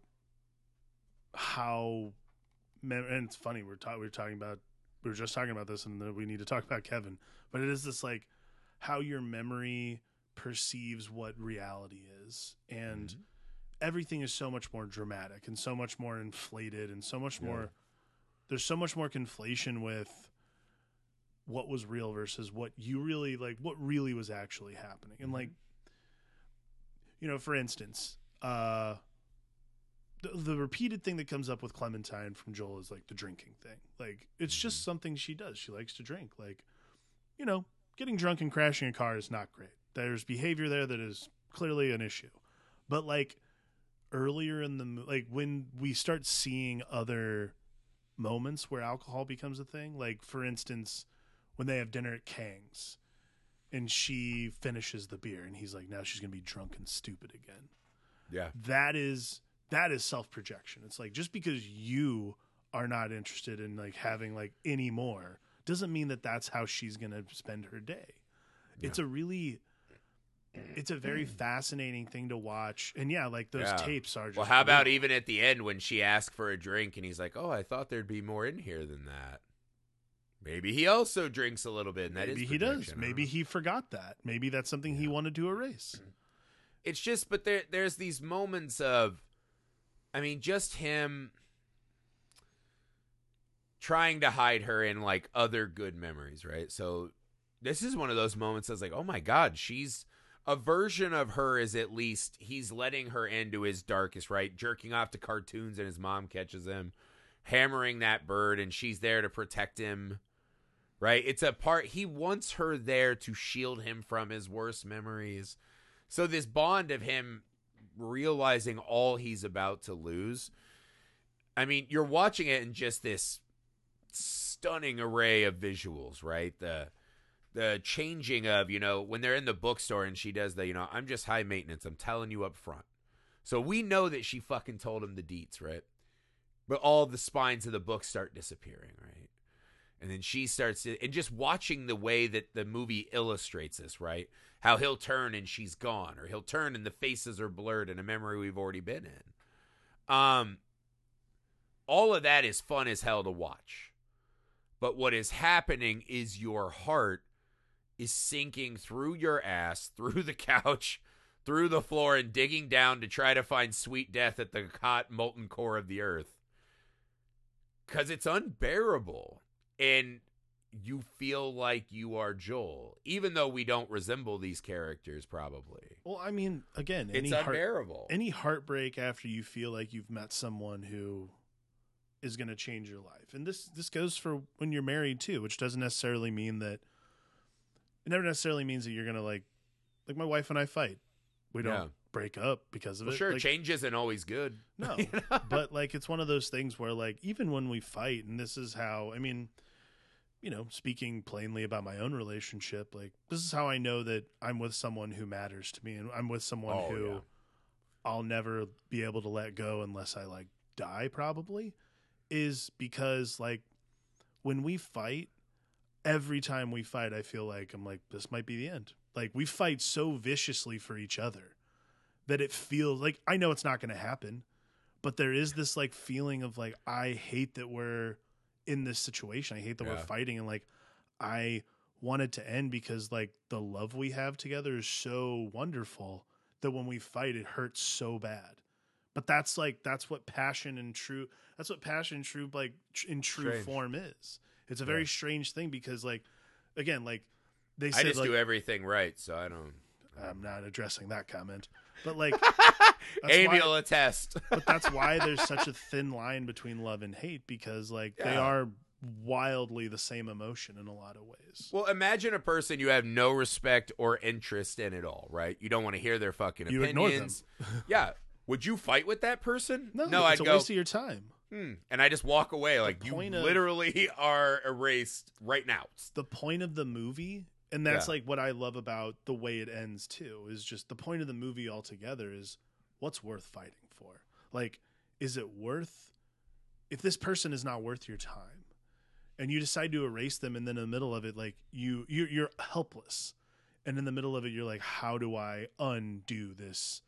how. And it's funny we're ta- we were talking about we were just talking about this, and we need to talk about Kevin. But it is this like how your memory perceives what reality is, and Mhm. everything is so much more dramatic and so much more inflated and so much Yeah. more. There's so much more conflation with what was real versus what you really like what really was actually happening. And Mhm. like you know for instance uh the, the repeated thing that comes up with clementine from joel is like the drinking thing. Like it's just something she does. She likes to drink. Like you know getting drunk and crashing a car is not great. There's behavior there that is clearly an issue. But like earlier in the like when we start seeing other moments where alcohol becomes a thing like for instance when they have dinner at Kang's and she finishes the beer and he's like now she's going to be drunk and stupid again yeah. that is that is self-projection it's like just because you are not interested in like having like any more doesn't mean that that's how she's going to spend her day it's a really it's a very mm. fascinating thing to watch and yeah like those Yeah. tapes are just Well, how about brutal. even at the end when she asked for a drink and he's like, "Oh, I thought there'd be more in here than that." Maybe he also drinks a little bit, and maybe he does. Maybe he forgot that. Maybe that's something he wanted to erase. It's just but there there's these moments of i mean just him trying to hide her in like other good memories right? So this is one of those moments that's like oh my god she's a version of her is at least he's letting her into his darkest right? Jerking off to cartoons and his mom catches him hammering that bird and she's there to protect him right it's a part he wants her there to shield him from his worst memories so this bond of him realizing all he's about to lose. I mean, you're watching it in just this stunning array of visuals, right? The the changing of, you know, when they're in the bookstore and she does the, you know, I'm just high maintenance. I'm telling you up front. So we know that she fucking told him the deets, right? But all the spines of the book start disappearing, right? And then she starts to, and just watching the way that the movie illustrates this, right? How he'll turn and she's gone, or he'll turn and the faces are blurred in a memory we've already been in. Um, all of that is fun as hell to watch. But what is happening is your heart is sinking through your ass, through the couch, through the floor, and digging down to try to find sweet death at the hot, molten core of the earth. Because it's unbearable. And you feel like you are Joel, even though we don't resemble these characters, probably. well i mean again any It's heart, unbearable. any heartbreak after you feel like you've met someone who is going to change your life and this this goes for when you're married too which doesn't necessarily mean that it never necessarily means that you're going to like like my wife and i fight we don't Yeah. break up because of well, it sure, Like, change isn't always good. no You know? but like it's one of those things where like even when we fight and this is how i mean you know speaking plainly about my own relationship like this is how i know that i'm with someone who matters to me and i'm with someone Oh, who yeah. i'll never be able to let go unless i like die probably is because like when we fight every time we fight i feel like i'm like this might be the end like we fight so viciously for each other that it feels like i know it's not going to happen but there is this like feeling of like i hate that we're in this situation i hate that we're fighting and like i want it to end because like the love we have together is so wonderful that when we fight it hurts so bad but that's like that's what passion and true that's what passion and true like in true Strange. form is it's a very Yeah. strange thing because like again like they say I said just like do everything right, so I don't. I'm not addressing that comment, but like Amy will attest. but that's why there's such a thin line between love and hate because like they are wildly the same emotion in a lot of ways. well, imagine a person you have no respect or interest in at all, right? You don't want to hear their fucking You opinions. yeah. Would you fight with that person? No, no it's I'd a go, waste of your time. hmm, and I just walk away like you of- literally are erased right now. The point of the movie, and that's Yeah. like what I love about the way it ends too, is just the point of the movie altogether is what's worth fighting for. Like, is it worth if this person is not worth your time, and you decide to erase them, and then in the middle of it, like you you're, you're helpless, and in the middle of it, you're like, how do I undo this?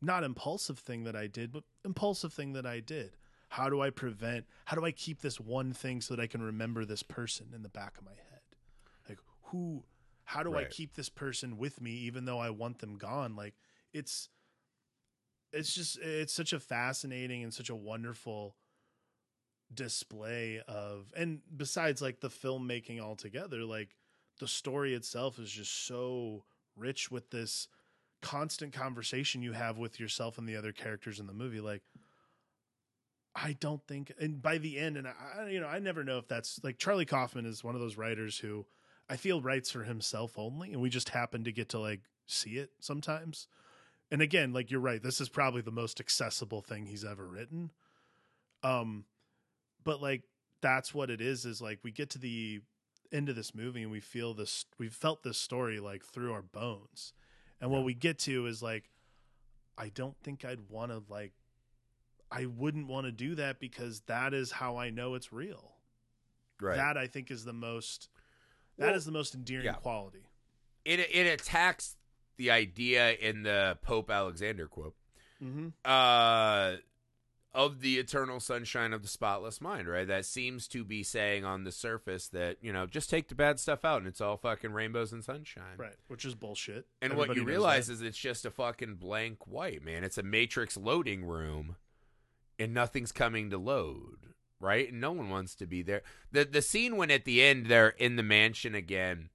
Not impulsive thing that I did, but impulsive thing that I did. How do I prevent? How do I keep this one thing so that I can remember this person in the back of my head? Who? How do I keep this person with me even though I want them gone? Like it's it's just it's such a fascinating and such a wonderful display of and besides like the filmmaking altogether like the story itself is just so rich with this constant conversation you have with yourself and the other characters in the movie like i don't think and by the end and i you know i never know if that's like charlie kaufman is one of those writers who i feel writes for himself only and we just happen to get to like see it sometimes. And again like you're right this is probably the most accessible thing he's ever written. Um but like that's what it is is like we get to the end of this movie and we feel this we've felt this story like through our bones. And what we get to is like i don't think i'd want to like i wouldn't want to do that because that is how i know it's real. Right. that i think is the most that is Well, the most endearing yeah. quality it it attacks the idea in the Pope Alexander quote mm-hmm. uh of the eternal sunshine of the spotless mind, right? That seems to be saying on the surface that, you know, just take the bad stuff out and it's all fucking rainbows and sunshine. right which is bullshit And what you realize that. is it's just a fucking blank white, man. It's a matrix loading room and nothing's coming to load, right? And no one wants to be there. The the scene when at the end they're in the mansion again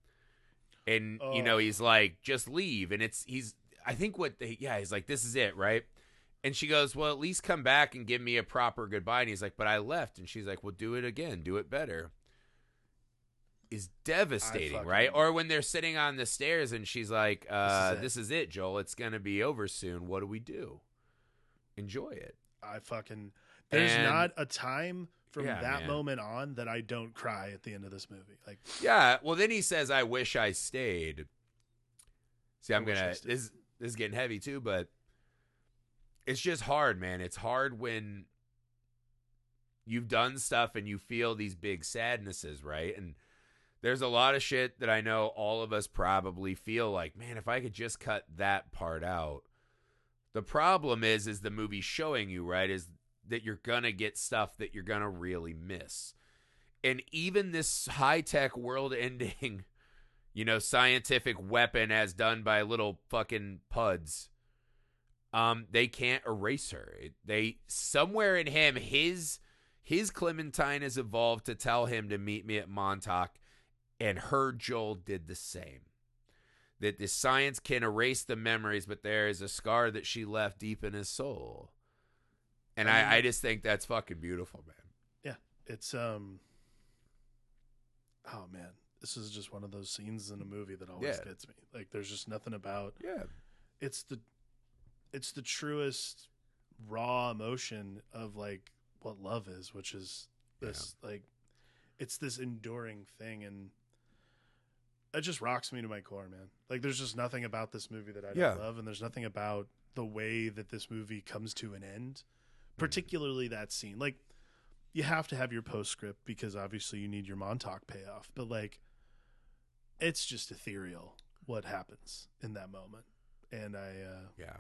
and you know Oh. he's like just leave and it's he's I think what they yeah, he's like this is it, right? And she goes, "Well, at least come back and give me a proper goodbye." And he's like, "But I left." And she's like, "Well, do it again. Do it better." Is devastating, right? Or when they're sitting on the stairs and she's like, uh, it. "This is it, Joel. It's gonna be over soon. What do we do? Enjoy it." I fucking there's And- not a time from Yeah, that man. moment on that I don't cry at the end of this movie. Like Yeah. Well, then he says, "I wish I stayed." See, I'm gonna stayed. this this is getting heavy too, but it's just hard, man. It's hard when you've done stuff and you feel these big sadnesses, right? And there's a lot of shit that I know all of us probably feel like, man, if I could just cut that part out. The problem is is the movie showing you, right, is that you're going to get stuff that you're going to really miss. And even this high-tech world-ending, you know, scientific weapon as done by little fucking puds um, they can't erase her. It- They somewhere in him, his his Clementine has evolved to tell him to meet me at Montauk, and her Joel did the same. That the science can erase the memories, but there is a scar that she left deep in his soul. And I I, mean- I just think that's fucking beautiful, man. yeah, it's um oh man, this is just one of those scenes in a movie that always Yeah. gets me. Like there's just nothing about Yeah. it's the it's the truest raw emotion of like what love is, which is this like it's this enduring thing and it just rocks me to my core, man. Like there's just nothing about this movie that I don't Yeah. love and there's nothing about the way that this movie comes to an end. Particularly that scene. Like you have to have your postscript because obviously you need your Montauk payoff, but like it's just ethereal what happens in that moment. And I uh Yeah.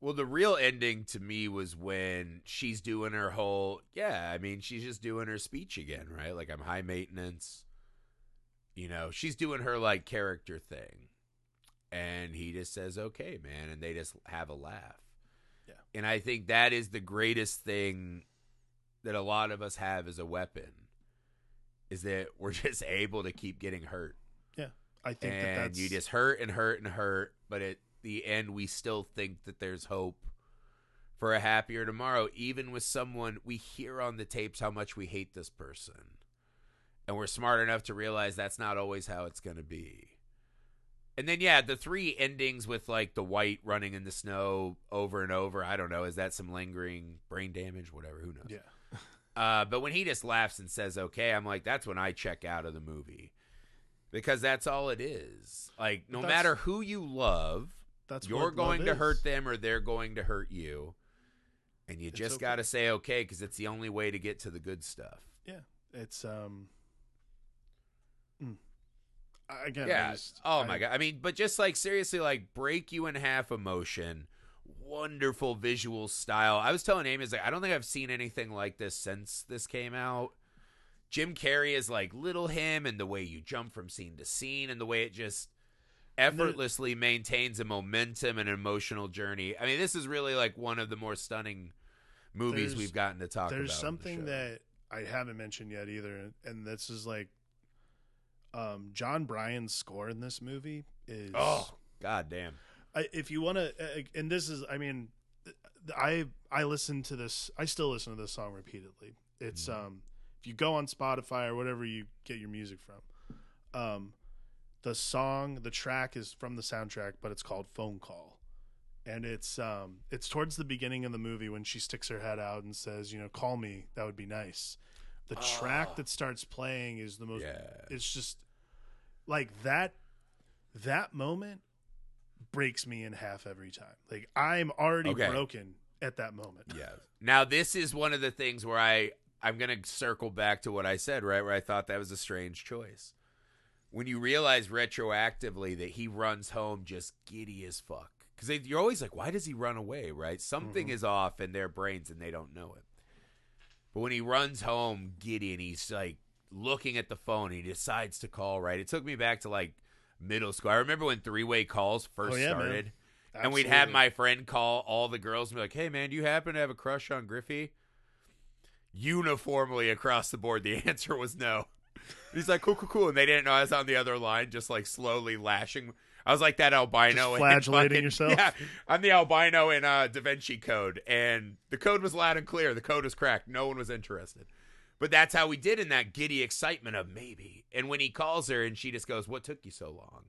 Well, the real ending to me was when she's doing her whole, yeah, I mean, she's just doing her speech again, right? Like, I'm high maintenance. You know, she's doing her, like, character thing. And he just says, okay, man. And they just have a laugh. And I think that is the greatest thing that a lot of us have as a weapon is that we're just able to keep getting hurt. Yeah. I think that and that's you just hurt and hurt and hurt, but at the end, we still think that there's hope for a happier tomorrow, even with someone we hear on the tapes how much we hate this person. And we're smart enough to realize that's not always how it's going to be. And then, yeah, the three endings with like the white running in the snow over and over. I don't know. Is that some lingering brain damage? Whatever. Who knows? yeah. Uh, but when he just laughs and says "okay," I'm like, that's when I check out of the movie because that's all it is. Like, no matter who you love, That's you're going to hurt them or they're going to hurt you, and you It's just okay. got to say okay because it's the only way to get to the good stuff. Yeah, it's um. mm. Again, yeah. just- oh I- my god. I mean, but just like seriously, like break you in half emotion. Wonderful visual style. I was telling Amy, I like, I don't think I've seen anything like this since this came out. Jim Carrey is like little him, and the way you jump from scene to scene, and the way it just effortlessly maintains a momentum and an emotional journey. I mean, this is really like one of the more stunning movies There's- we've gotten to talk about. There's on the something that I haven't mentioned yet either, and this is like, um, Jon Brion's score in this movie is oh god damn. I, if you want to, and this is, I mean, I I listen to this. I still listen to this song repeatedly. It's Mhm. um, if you go on Spotify or whatever you get your music from, um, the song, the track is from the soundtrack, but it's called "Phone Call," and it's um, it's towards the beginning of the movie when she sticks her head out and says, you know, "Call me, that would be nice." The Ah. track that starts playing is the most Yeah. it's just like that that moment breaks me in half every time like i'm already Okay. broken at that moment Yeah. Now this is one of the things where I I'm gonna circle back to what I said, right? Where I thought that was a strange choice. When you realize retroactively that he runs home just giddy as fuck, because you're always like, why does he run away? Right? Something Mhm. is off in their brains and they don't know it. But when he runs home giddy and he's like looking at the phone, he decides to call. Right? It took me back to like middle school. I remember when three way calls first Oh, yeah, man. started and we'd have my friend call all the girls and be like, "Hey, man, do you happen to have a crush on Griffey?" Uniformly across the board, the answer was no. He's like, "Cool, cool, cool," and they didn't know I was on the other line, just like slowly lashing. I was like that albino, Just flagellating fucking- yourself? Yeah, I'm the albino in uh, Da Vinci Code, and the code was loud and clear. The code was cracked. No one was interested. But that's how we did in that giddy excitement of maybe. And when he calls her and she just goes, "What took you so long?"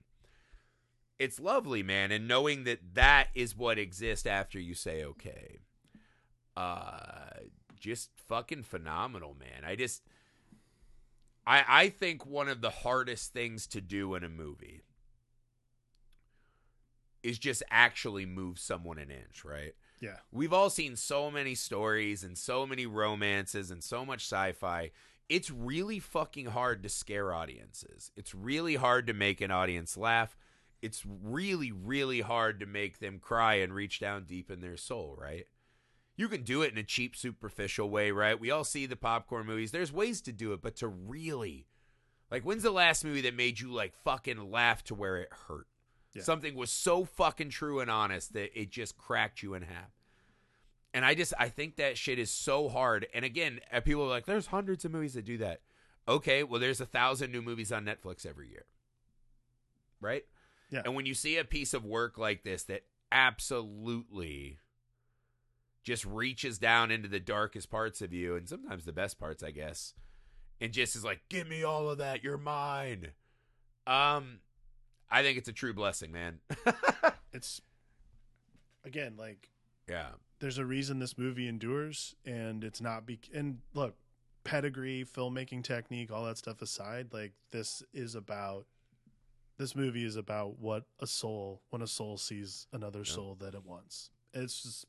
it's lovely, man, and knowing that that is what exists after you say okay. Uh just fucking phenomenal, man. I just I I think one of the hardest things to do in a movie is just actually move someone an inch, right? Yeah We've all seen so many stories and so many romances and so much sci-fi. It's really fucking hard to scare audiences. It's really hard to make an audience laugh. It's really really hard to make them cry and reach down deep in their soul, right? You can do it in a cheap superficial way, right? We all see the popcorn movies. There's ways to do it, but to really like when's the last movie that made you like fucking laugh to where it hurt? Yeah. Something was so fucking true and honest that it just cracked you in half. And I just I think that shit is so hard. And again, uh, people are like, "There's hundreds of movies that do that." Okay, well, there's a thousand new movies on Netflix every year, right? Yeah. And when you see a piece of work like this that absolutely just reaches down into the darkest parts of you, and sometimes the best parts, I guess, and just is like, "Give me all of that, you're mine." Um, I think it's a true blessing, man. it's again like yeah. There's a reason this movie endures and it's not be and look pedigree filmmaking technique all that stuff aside like this is about this movie is about what a soul when a soul sees another Yeah. soul that it wants it's just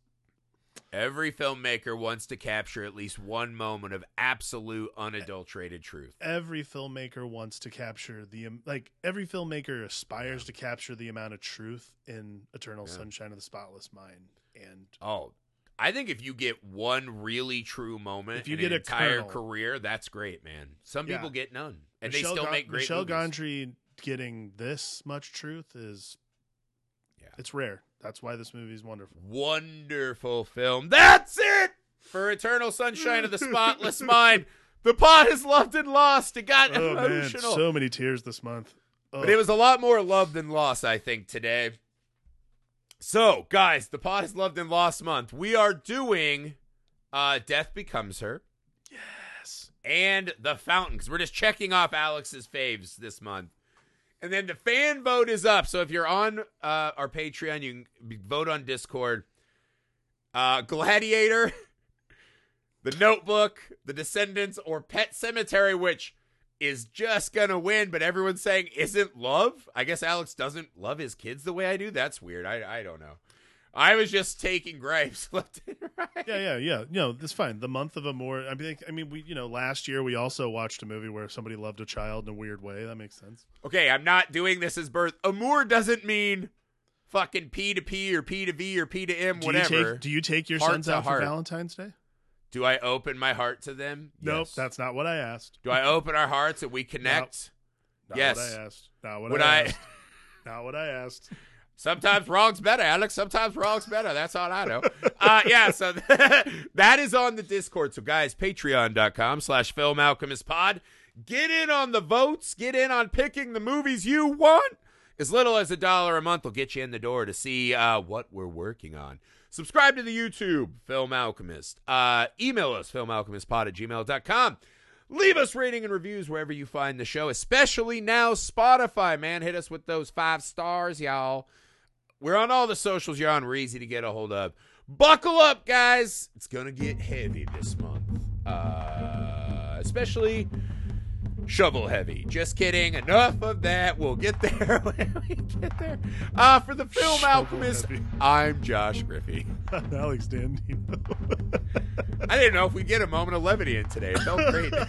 Every filmmaker wants to capture at least one moment of absolute unadulterated truth. every filmmaker wants to capture the like every filmmaker aspires to capture the amount of truth in eternal Yeah. sunshine of the spotless mind and Oh, I think if you get one really true moment If you in get an a entire kernel- career, that's great, man. Some Yeah. people get none, and Michel they still Gon- make great Michel movies. Gondry getting this much truth is Yeah. it's rare. That's why this movie is wonderful. Wonderful film. That's it for Eternal Sunshine of the Spotless Mind. The pot is loved and lost. It got Oh man, emotional. so many tears this month. But it was a lot more love than loss, I think, today. So, guys, the pod is loved and lost month. We are doing uh Death Becomes Her yes. and The Fountain because we're just checking off Alex's faves this month. And then the fan vote is up. So if you're on uh, our Patreon, you can vote on Discord. Uh, Gladiator, The Notebook, The Descendants, or Pet Sematary, which is just gonna win, but everyone's saying isn't love. I guess Alex doesn't love his kids the way I do. That's weird. I I don't know. I was just taking gripes left and right. Yeah, yeah, yeah. No, that's fine. The month of Amour. I mean, I mean, we you know last year we also watched a movie where somebody loved a child in a weird way. That makes sense. Okay, I'm not doing this as birth. Amour doesn't mean fucking P to P or P to V or P to M, Do whatever. you take Do you take your Heart sons out heart. for Valentine's Day? Do I open my heart to them? Nope, Yes. that's not what I asked. Do I open our hearts and we connect? Not Yes. what I asked. Not what I- asked. Not what I asked. Sometimes wrong's better, Alex. Sometimes wrong's better. That's all I know. Uh, yeah, so that is on the Discord. So, guys, patreon.com slash Film Alchemist Pod. Get in on the votes. Get in on picking the movies you want. As little as a dollar a month will get you in the door to see uh, what we're working on. Subscribe to the YouTube, Film Alchemist. Uh, email us, filmalchemistpod at gmail.com. Leave us rating and reviews wherever you find the show, especially now Spotify, man. Hit us with those five stars, y'all. We're on all the socials you're on. We're easy to get a hold of. Buckle up, guys. It's going to get heavy this month. Uh, especially shovel heavy. Just kidding. Enough of that. We'll get there when we get there. Uh, for the Film Shovel Alchemist, heavy. I'm Josh Griffey. Alex Dandino. I didn't know if we'd get a moment of levity in today. It felt great.